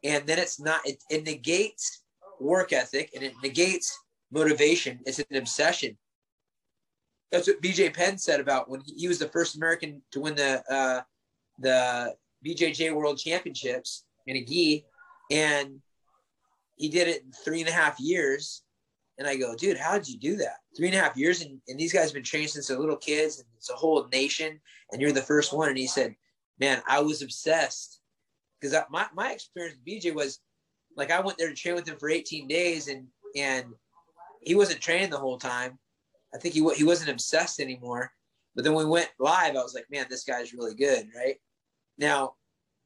and then it's not. It, it negates work ethic and it negates motivation. It's an obsession. That's what BJ Penn said about when he, he was the first American to win the uh, the BJJ World Championships in a gi, and he did it in three and a half years. And I go, dude, how did you do that? Three and a half years, and, and these guys have been trained since they're little kids, and it's a whole nation, and you're the first one. And he said, man, I was obsessed because my my experience with BJ was like I went there to train with him for 18 days, and and he wasn't training the whole time. I think he he wasn't obsessed anymore. But then we went live, I was like, man, this guy's really good, right? Now,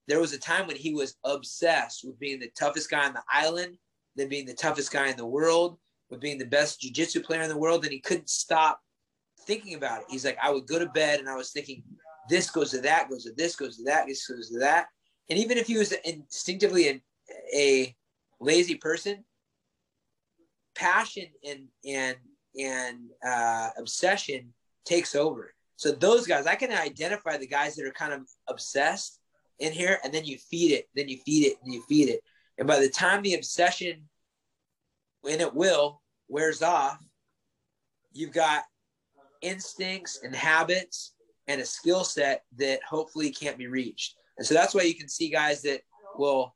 there was a time when he was obsessed with being the toughest guy on the island, then being the toughest guy in the world, with being the best jiu-jitsu player in the world, and he couldn't stop thinking about it. He's like, I would go to bed and I was thinking, this goes to that, goes to this, goes to that, this goes to that. And even if he was instinctively a, a lazy person, passion and and and uh, obsession takes over. So those guys, I can identify the guys that are kind of obsessed in here, and then you feed it, then you feed it, and you feed it, and by the time the obsession, when it will, wears off, you've got instincts and habits and a skill set that hopefully can't be reached. And so that's why you can see guys that will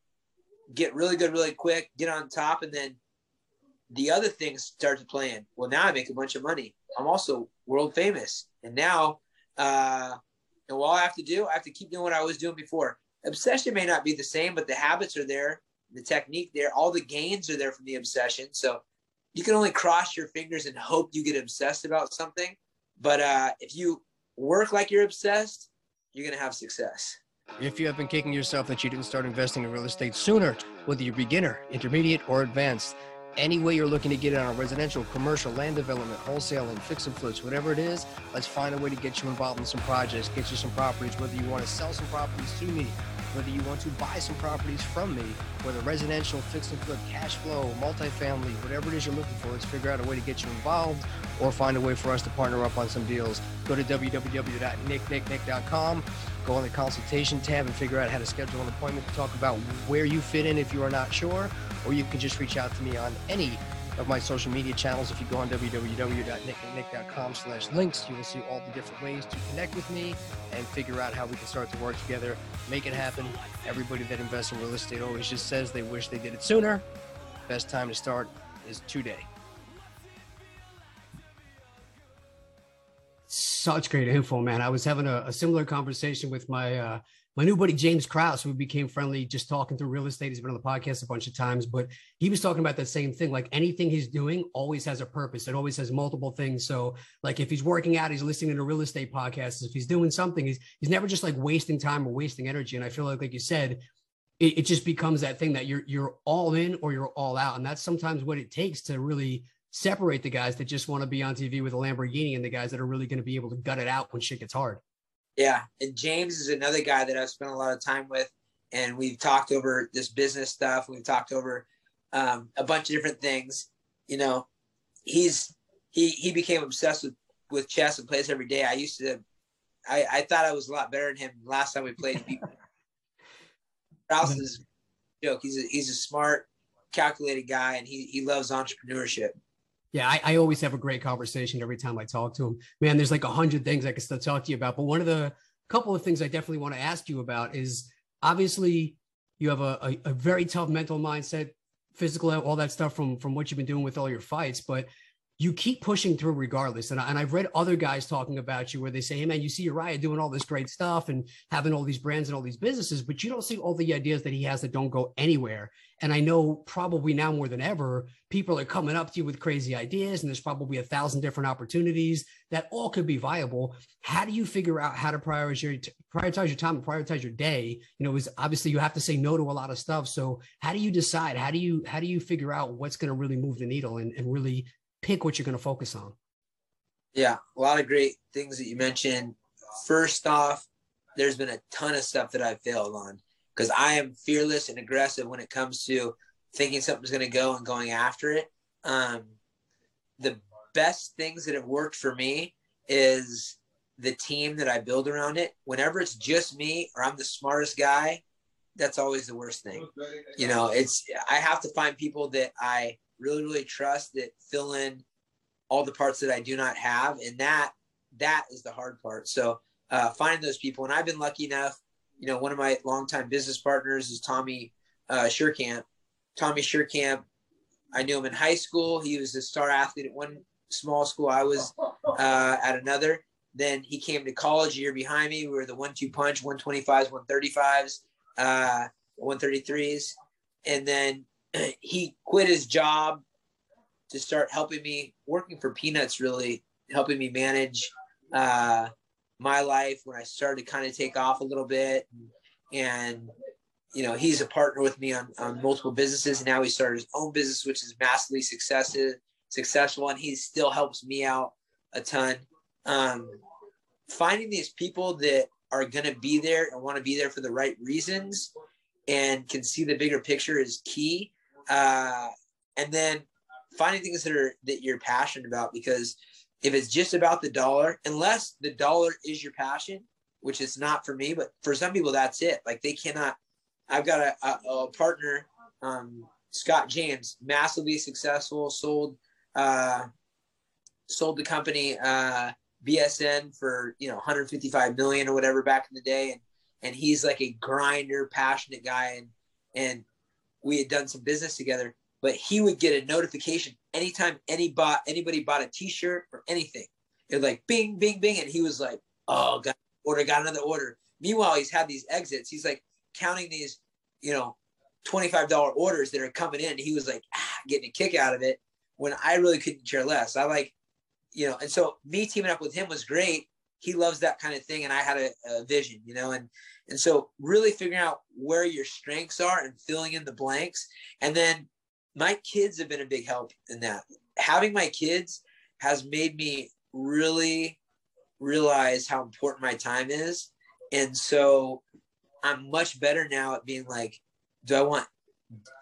get really good really quick, get on top, and then the other things start to play in. Well, now I make a bunch of money. I'm also world famous. And now, uh, and what I have to do, I have to keep doing what I was doing before. Obsession may not be the same, but the habits are there, the technique there, all the gains are there from the obsession. So you can only cross your fingers and hope you get obsessed about something. But uh, if you work like you're obsessed, you're going to have success. If you have been kicking yourself that you didn't start investing in real estate sooner, whether you're beginner, intermediate, or advanced, any way you're looking to get in on residential, commercial, land development, wholesaling, fix and flips, whatever it is, let's find a way to get you involved in some projects, get you some properties, whether you want to sell some properties to me, whether you want to buy some properties from me, whether residential, fix and flip, cash flow, multifamily, whatever it is you're looking for, let's figure out a way to get you involved or find a way for us to partner up on some deals. Go to www.nicknicknick.com, go on the consultation tab and figure out how to schedule an appointment to talk about where you fit in if you are not sure, or you can just reach out to me on any of my social media channels. If you go on www.nicknicknick.com slash links, you will see all the different ways to connect with me and figure out how we can start to work together, make it happen. Everybody that invests in real estate always just says they wish they did it sooner. Best time to start is today. Such great info, man. I was having a, a similar conversation with my uh, my new buddy James Krause, who became friendly just talking through real estate. He's been on the podcast a bunch of times, but he was talking about that same thing. Like anything he's doing always has a purpose. It always has multiple things. So, like if he's working out, he's listening to real estate podcasts. If he's doing something, he's he's never just like wasting time or wasting energy. And I feel like, like you said, it, it just becomes that thing that you're you're all in or you're all out, and that's sometimes what it takes to really separate the guys that just want to be on TV with a Lamborghini and the guys that are really going to be able to gut it out when shit gets hard. Yeah, and James is another guy that I've spent a lot of time with, and we've talked over this business stuff. We've talked over um, a bunch of different things. You know, he's he he became obsessed with with chess and plays every day. I used to, I I thought I was a lot better than him last time we played. <laughs> Krause is joke. He's a, he's a smart, calculated guy, and he he loves entrepreneurship. Yeah, I, I, always have a great conversation every time I talk to him. Man, there's like a hundred things I could still talk to you about. But one of the couple of things I definitely want to ask you about is obviously you have a, a, a very tough mental mindset, physical, all that stuff from from what you've been doing with all your fights. But you keep pushing through regardless. And, I, and I've read other guys talking about you where they say, Hey man, you see Urijah doing all this great stuff and having all these brands and all these businesses, but you don't see all the ideas that he has that don't go anywhere. And I know probably now more than ever, people are coming up to you with crazy ideas and there's probably a thousand different opportunities that all could be viable. How do you figure out how to prioritize your, prioritize your time and prioritize your day? You know, is obviously you have to say no to a lot of stuff. So how do you decide? How do you, how do you figure out what's going to really move the needle and, and really pick what you're going to focus on. Yeah, a lot of great things that you mentioned. First off, there's been a ton of stuff that I've failed on because I am fearless and aggressive when it comes to thinking something's going to go and going after it. Um, the best things that have worked for me is the team that I build around it. Whenever it's just me or I'm the smartest guy, that's always the worst thing. You know, it's I have to find people that I really, really trust that fill in all the parts that I do not have. And that, that is the hard part. So uh, find those people. And I've been lucky enough, you know, one of my longtime business partners is Tommy uh, Sherkamp. Tommy Sherkamp, I knew him in high school. He was a star athlete at one small school. I was <laughs> uh, at another. Then he came to college a year behind me. We were the one-two punch, 125s, 135s, uh, 133s. And then he quit his job to start helping me working for peanuts really helping me manage uh, my life when i started to kind of take off a little bit. And you know he's a partner with me on, on multiple businesses. Now he started his own business which is massively successful successful and he still helps me out a ton. Um, finding these people that are going to be there and want to be there for the right reasons and can see the bigger picture is key uh, and then finding things that are that you're passionate about because if it's just about the dollar unless the dollar is your passion which is not for me but for some people that's it. Like they cannot i've got a, a, a partner um, scott james massively successful sold uh, sold the company uh, bsn for you know 155 million or whatever back in the day. And and he's like a grinder passionate guy. And and we had done some business together, but he would get a notification anytime any bought anybody bought a t-shirt or anything. It was like bing, bing, bing. And he was like, oh, got order, got another order. Meanwhile, he's had these exits. He's like counting these, you know, $25 orders that are coming in. He was like ah, getting a kick out of it when I really couldn't care less. I like, you know, and so me teaming up with him was great. He loves that kind of thing. And I had a, a vision, you know, and and so really figuring out where your strengths are and filling in the blanks. And then my kids have been a big help in that. Having my kids has made me really realize how important my time is. And so I'm much better now at being like, do I want,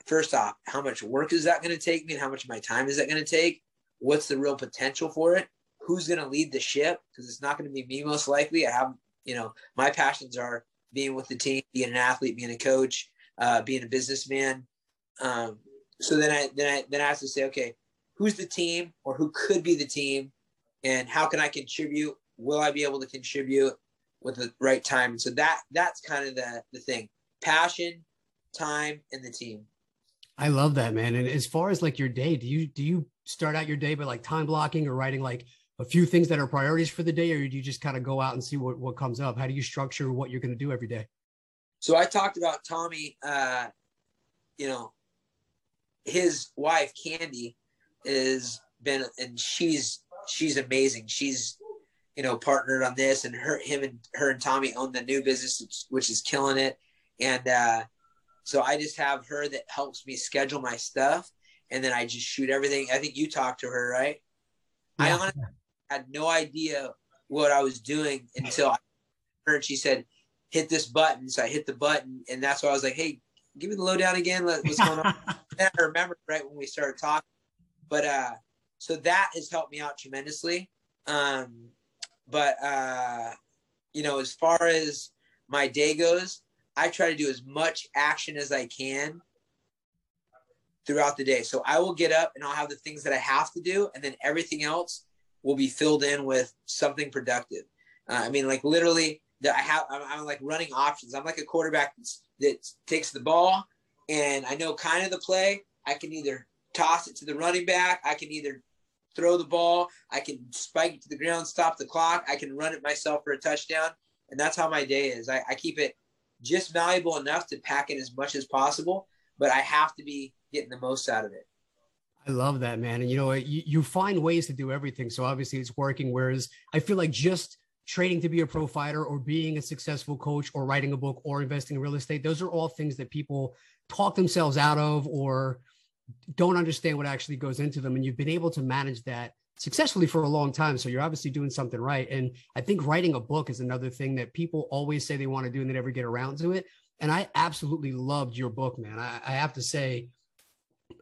first off, how much work is that going to take me and how much of my time is that going to take? What's the real potential for it? Who's going to lead the ship? Because it's not going to be me most likely. I have, you know, my passions are being with the team, being an athlete, being a coach, uh, being a businessman. Um, so then I then I then I have to say, okay, who's the team or who could be the team, and how can I contribute? Will I be able to contribute with the right time? So that that's kind of the the thing: passion, time, and the team. I love that, man. And as far as like your day, do you do you start out your day by like time blocking or writing like a few things that are priorities for the day, or do you just kind of go out and see what, what comes up? How do you structure what you're going to do every day? So I talked about Tommy, uh, you know, his wife Candy is been, and she's, she's amazing. She's, you know, partnered on this and her, him and her and Tommy own the new business, which is killing it. And, uh, so I just have her that helps me schedule my stuff. And then I just shoot everything. I think you talked to her, right? Yeah. I honestly, had no idea what I was doing until I heard she said, hit this button. So I hit the button and that's why I was like, Hey, give me the lowdown again. What's going on? <laughs> I remember right when we started talking, but, uh, so that has helped me out tremendously. Um, but, uh, you know, as far as my day goes, I try to do as much action as I can throughout the day. So I will get up and I'll have the things that I have to do, and then everything else will be filled in with something productive. Uh, I mean, like literally, that I have. I'm, I'm, like running options. I'm like a quarterback that takes the ball, and I know kind of the play. I can either toss it to the running back. I can either throw the ball. I can spike it to the ground, stop the clock. I can run it myself for a touchdown. And that's how my day is. I, I keep it just valuable enough to pack in as much as possible, but I have to be getting the most out of it. I love that, man. And you know, you, you find ways to do everything. So obviously it's working. Whereas I feel like just training to be a pro fighter or being a successful coach or writing a book or investing in real estate, those are all things that people talk themselves out of or don't understand what actually goes into them. And you've been able to manage that successfully for a long time. So you're obviously doing something right. And I think writing a book is another thing that people always say they want to do and they never get around to it. And I absolutely loved your book, man. I, I have to say,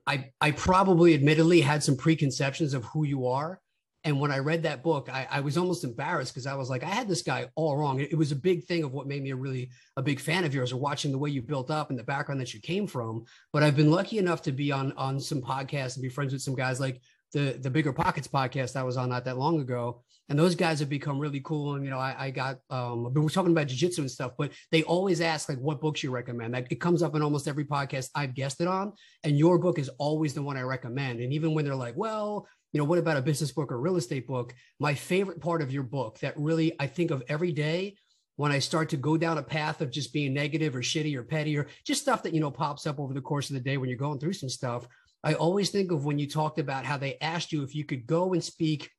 I I probably admittedly had some preconceptions of who you are. And when I read that book, I, I was almost embarrassed because I was like, I had this guy all wrong. It, it, was a big thing of what made me a really a big fan of yours, or watching the way you built up and the background that you came from. But I've been lucky enough to be on on some podcasts and be friends with some guys like the the Bigger Pockets podcast I was on not that long ago, and those guys have become really cool. And you know, I, I got um, we were talking about jujitsu and stuff, but they always ask like, what books you recommend. Like it comes up in almost every podcast I've guested on, and your book is always the one I recommend. And even when they're like, well, you know, what about a business book or real estate book? My favorite part of your book that really I think of every day when I start to go down a path of just being negative or shitty or petty or just stuff that you know pops up over the course of the day when you're going through some stuff. I always think of when you talked about how they asked you if you could go and speak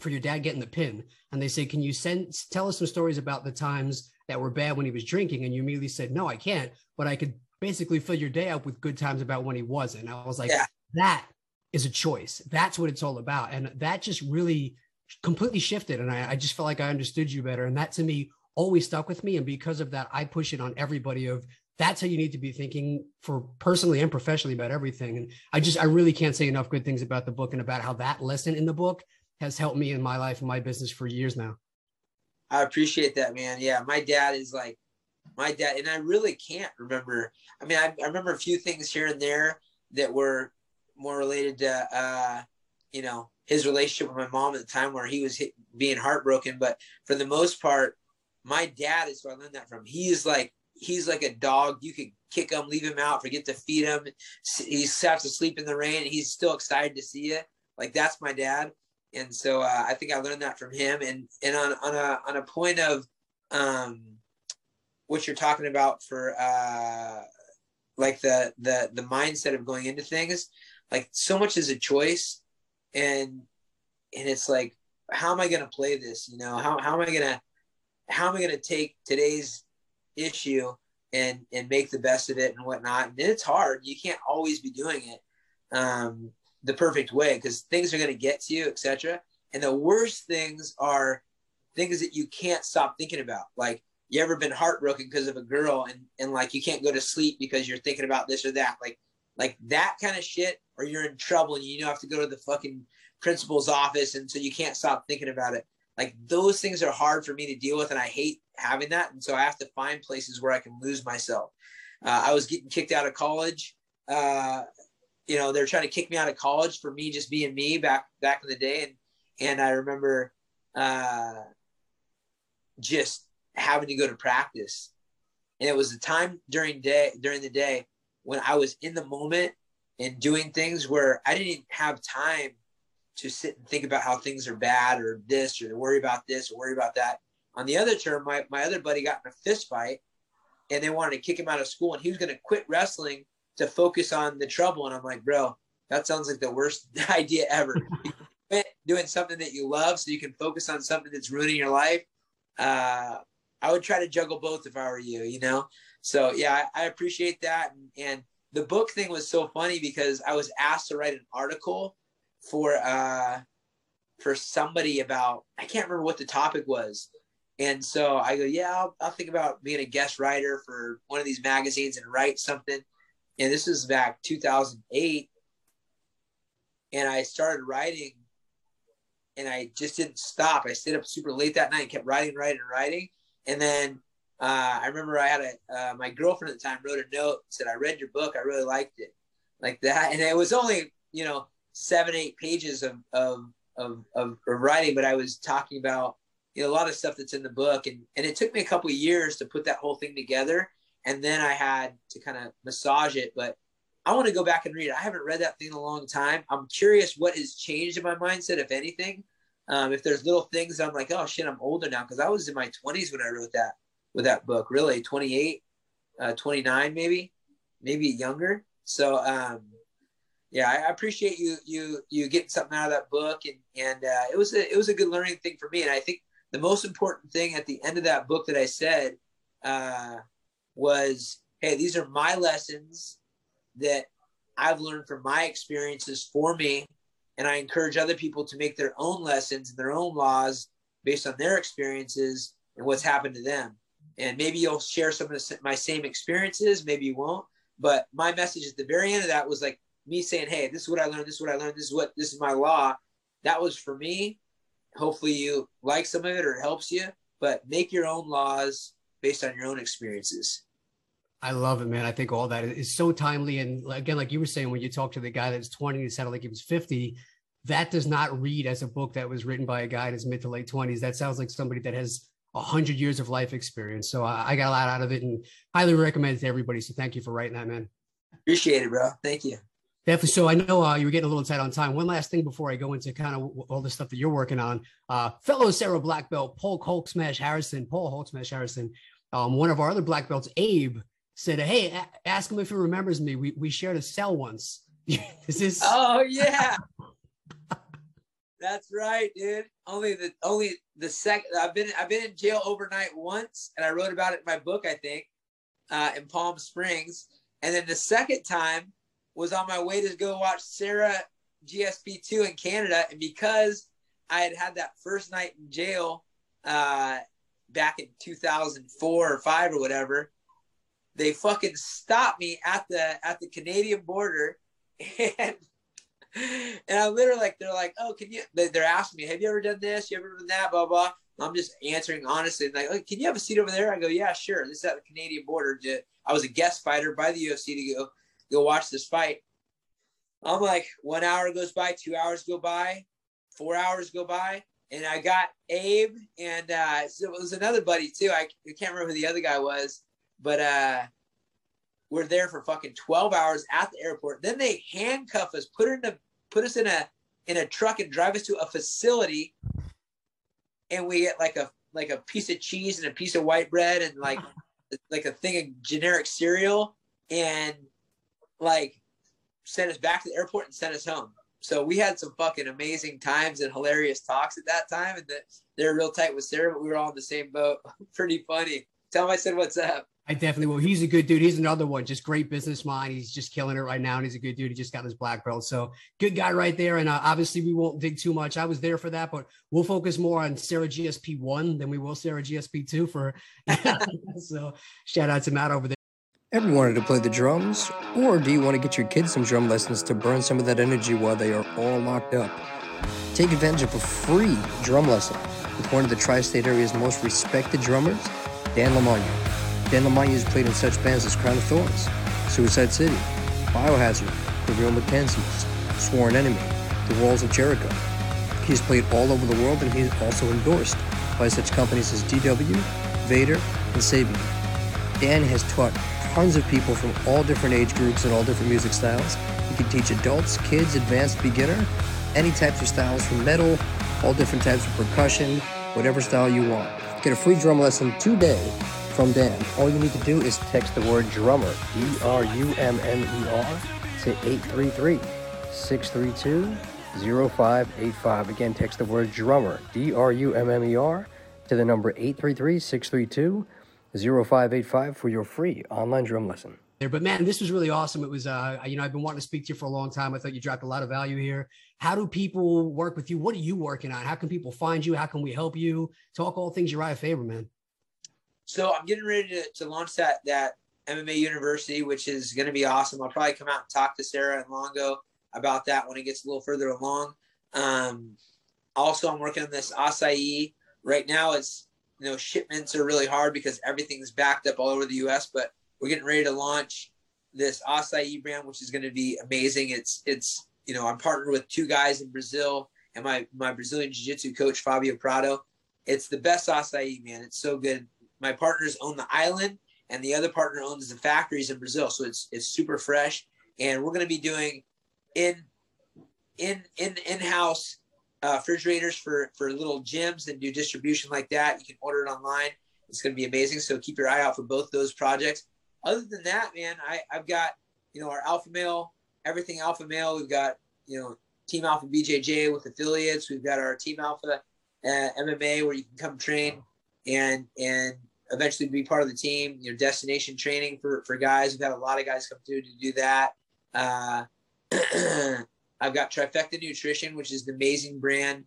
for your dad getting the pin. And they say, Can you send tell us some stories about the times that were bad when he was drinking? And you immediately said, No, I can't, but I could basically fill your day up with good times about when he wasn't. I was like, yeah. that is a choice. That's what it's all about. And that just really completely shifted. And I, I just felt like I understood you better. And that to me always stuck with me. And because of that, I push it on everybody of that's how you need to be thinking for personally and professionally about everything. And I just, I really can't say enough good things about the book and about how that lesson in the book has helped me in my life and my business for years now. I appreciate that, man. Yeah. My dad is like, my dad, and I really can't remember. I mean, I, I remember a few things here and there that were more related to, uh, you know, his relationship with my mom at the time where he was hit, being heartbroken. But for the most part, my dad is where I learned that from. He's like he's like a dog. You could kick him, leave him out, forget to feed him. He has to sleep in the rain. he's still excited to see you. Like that's my dad. And so uh, I think I learned that from him. And and on on a on a point of um, what you're talking about for uh, like the the the mindset of going into things, like so much is a choice, and and it's like how am I going to play this? You know how how am I going to how am I to take today's issue and and make the best of it and whatnot. And it's hard. You can't always be doing it um, the perfect way because things are going to get to you, etc. And the worst things are things that you can't stop thinking about. Like you ever been heartbroken because of a girl and and like you can't go to sleep because you're thinking about this or that. Like like that kind of shit, or you're in trouble and you have to go to the fucking principal's office and so you can't stop thinking about it. Like those things are hard for me to deal with, and I hate having that. And so I have to find places where I can lose myself. Uh, I was getting kicked out of college. Uh, you know, they're trying to kick me out of college for me just being me back back in the day, and and I remember uh, just having to go to practice, and it was a time during day during the day when I was in the moment and doing things where I didn't have time to sit and think about how things are bad or this or worry about this or worry about that. On the other term, my, my other buddy got in a fist fight and they wanted to kick him out of school and he was going to quit wrestling to focus on the trouble. And I'm like, bro, that sounds like the worst <laughs> idea ever. doing something that you love so you can focus on something that's ruining your life. Uh, I would try to juggle both if I were you, you know? So yeah, I, I appreciate that. And, and the book thing was so funny because I was asked to write an article for uh for somebody about I can't remember what the topic was. And so I go, yeah, I'll, I'll think about being a guest writer for one of these magazines and write something. And this is back 2008. And I started writing and I just didn't stop. I stayed up super late that night and kept writing, writing, writing. And then uh, I remember I had a, uh, my girlfriend at the time wrote a note said, I read your book. I really liked it like that. And it was only, you know, seven, eight pages of, of, of, of, writing, but I was talking about, you know, a lot of stuff that's in the book. And, and it took me a couple years to put that whole thing together. And then I had to kind of massage it. But I want to go back and read it. I haven't read that thing in a long time. I'm curious what has changed in my mindset, if anything. Um, if there's little things I'm like, oh shit, I'm older now because I was in my 20s when I wrote that with that book. Really, 28, uh, 29, maybe, maybe younger. So um, yeah, I appreciate you you you getting something out of that book, and and uh, it was a it was a good learning thing for me. And I think the most important thing at the end of that book that I said uh, was, hey, these are my lessons that I've learned from my experiences for me. And I encourage other people to make their own lessons and their own laws based on their experiences and what's happened to them. And maybe you'll share some of the, my same experiences, maybe you won't. But my message at the very end of that was like me saying, Hey, this is what I learned. This is what I learned. This is what, this is my law. That was for me. Hopefully you like some of it or it helps you, but make your own laws based on your own experiences. I love it, man. I think all that is so timely. And again, like you were saying, when you talk to the guy that's 20, it sounded like he was 50. That does not read as a book that was written by a guy in his mid to late 20s. That sounds like somebody that has a hundred years of life experience. So I, I, got a lot out of it and highly recommend it to everybody. So thank you for writing that, man. Appreciate it, bro. Thank you. Definitely. So I know uh, you were getting a little tight on time. One last thing before I go into kind of all the stuff that you're working on. Uh, fellow Serra Black Belt, Paul Hulk Smash Harrison, Paul Hulk Smash Harrison, um, one of our other black belts, Abe, said, "Hey, a- ask him if he remembers me. We we shared a cell once." <laughs> Is this? Oh <laughs> yeah, that's right, dude. Only the only the second I've been I've been in jail overnight once, and I wrote about it in my book, I think, uh, in Palm Springs. And then the second time was on my way to go watch Serra GSP two in Canada, and because I had had that first night in jail uh, back in 2004 or five or whatever, they fucking stopped me at the at the Canadian border. <laughs> And and I'm literally like they're like oh can you they're asking me have you ever done this? You ever done that? Blah blah I'm just answering honestly like oh, can you have a seat over there? I go yeah sure. This is at the Canadian border. I was a guest fighter by the UFC to go go watch this fight. I'm like one hour goes by two hours go by four hours go by and I got Abe and uh, so it was another buddy too I, I can't remember who the other guy was but uh, we're there for fucking 12 hours at the airport. Then they handcuff us, put in a put us in a in a truck and drive us to a facility. And we get like a like a piece of cheese and a piece of white bread and like like a thing of generic cereal and like sent us back to the airport and sent us home. So we had some fucking amazing times and hilarious talks at that time. And that they're real tight with Serra, but we were all in the same boat. <laughs> Pretty funny. Tell him I said what's up. I definitely will. He's a good dude. He's another one, just great business mind. He's just killing it right now, and he's a good dude. He just got his black belt, so good guy right there. And uh, obviously, we won't dig too much. I was there for that, but we'll focus more on Serra GSP one than we will Serra GSP two. For <laughs> so, shout out to Matt over there. Ever wanted to play the drums, or do you want to get your kids some drum lessons to burn some of that energy while they are all locked up? Take advantage of a free drum lesson with one of the tri-state area's most respected drummers, Dan Lamagna. Dan Lamagna has played in such bands as Crown of Thorns, Suicide City, Biohazard, The Real McKenzies, Sworn Enemy, The Walls of Jericho. He's played all over the world and he's also endorsed by such companies as DW, Vater, and Sabian. Dan has taught tons of people from all different age groups and all different music styles. He can teach adults, kids, advanced beginner, any types of styles from metal, all different types of percussion, whatever style you want. Get a free drum lesson today from Dan. All you need to do is text the word drummer, D R U M M E R, to 833 632 0585. Again, text the word drummer, D R U M M E R, to the number 833 632 0585 for your free online drum lesson. There, But man, this was really awesome. It was, uh, you know, I've been wanting to speak to you for a long time. I thought you dropped a lot of value here. How do people work with you? What are you working on? How can people find you? How can we help you? Talk all things Urijah Faber, man. So I'm getting ready to, to launch that that MMA University, which is going to be awesome. I'll probably come out and talk to Serra and Longo about that when it gets a little further along. Um, also, I'm working on this acai. Right now, it's you know shipments are really hard because everything's backed up all over the U.S. But we're getting ready to launch this acai brand, which is going to be amazing. It's it's you know I'm partnered with two guys in Brazil and my my Brazilian jiu-jitsu coach Fabio Prado. It's the best acai, man. It's so good my partners own the island and the other partner owns the factories in Brazil. So it's it's super fresh. and we're going to be doing in in in in house uh, refrigerators for for little gyms and do distribution like that. You can order it online. It's going to be amazing. So keep your eye out for both those projects. Other than that, man, I I've got you know our alpha male, everything alpha male. We've got you know Team Alpha BJJ with affiliates. We've got our Team Alpha uh, MMA where you can come train and and eventually be part of the team. You know, destination training for for guys. We've had a lot of guys come through to do that. Uh, <clears throat> I've got Trifecta Nutrition, which is the amazing brand.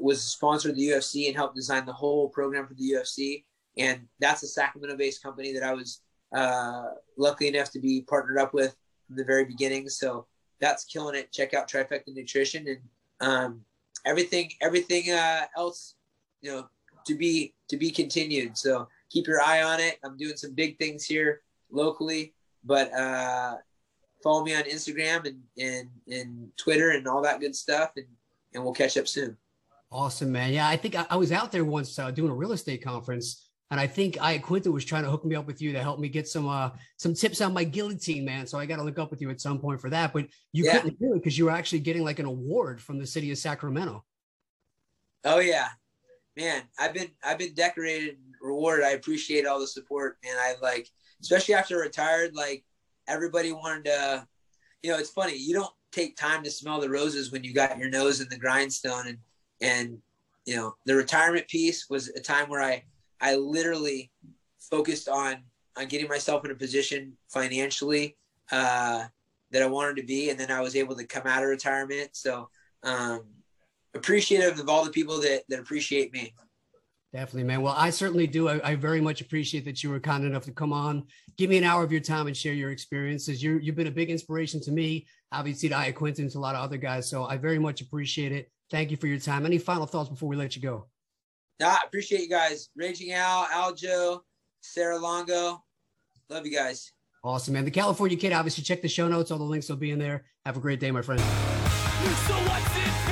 was a sponsor of the UFC and helped design the whole program for the UFC. And that's a Sacramento-based company that I was uh, lucky enough to be partnered up with from the very beginning. So that's killing it. Check out Trifecta Nutrition and um, everything, everything uh, else, you know, to be to be continued. So keep your eye on it. I'm doing some big things here locally, but uh, follow me on Instagram and, and, and Twitter and all that good stuff. And, and we'll catch up soon. Awesome, man. Yeah, I think I, I was out there once uh, doing a real estate conference. And I think I Iaquinta was trying to hook me up with you to help me get some uh, some tips on my guillotine, man. So I got to look up with you at some point for that. But you yeah. couldn't do it because you were actually getting like an award from the city of Sacramento. Oh yeah, man. I've been I've been decorated, rewarded. I appreciate all the support, and I like, especially after retired. Like everybody wanted to, you know, it's funny. You don't take time to smell the roses when you got your nose in the grindstone, and and you know the retirement piece was a time where I I literally focused on on getting myself in a position financially uh, that I wanted to be, and then I was able to come out of retirement. So um, appreciative of all the people that that appreciate me. Definitely, man. Well, I certainly do. I, I, very much appreciate that you were kind enough to come on, give me an hour of your time and share your experiences. you have been a big inspiration to me, obviously to Iaquinta, to a lot of other guys. So I very much appreciate it. Thank you for your time. Any final thoughts before we let you go? Nah, I appreciate you guys. Raging Al, Aljo, Serra Longo. Love you guys. Awesome, man. The California Kid, obviously, check the show notes. All the links will be in there. Have a great day, my friend. So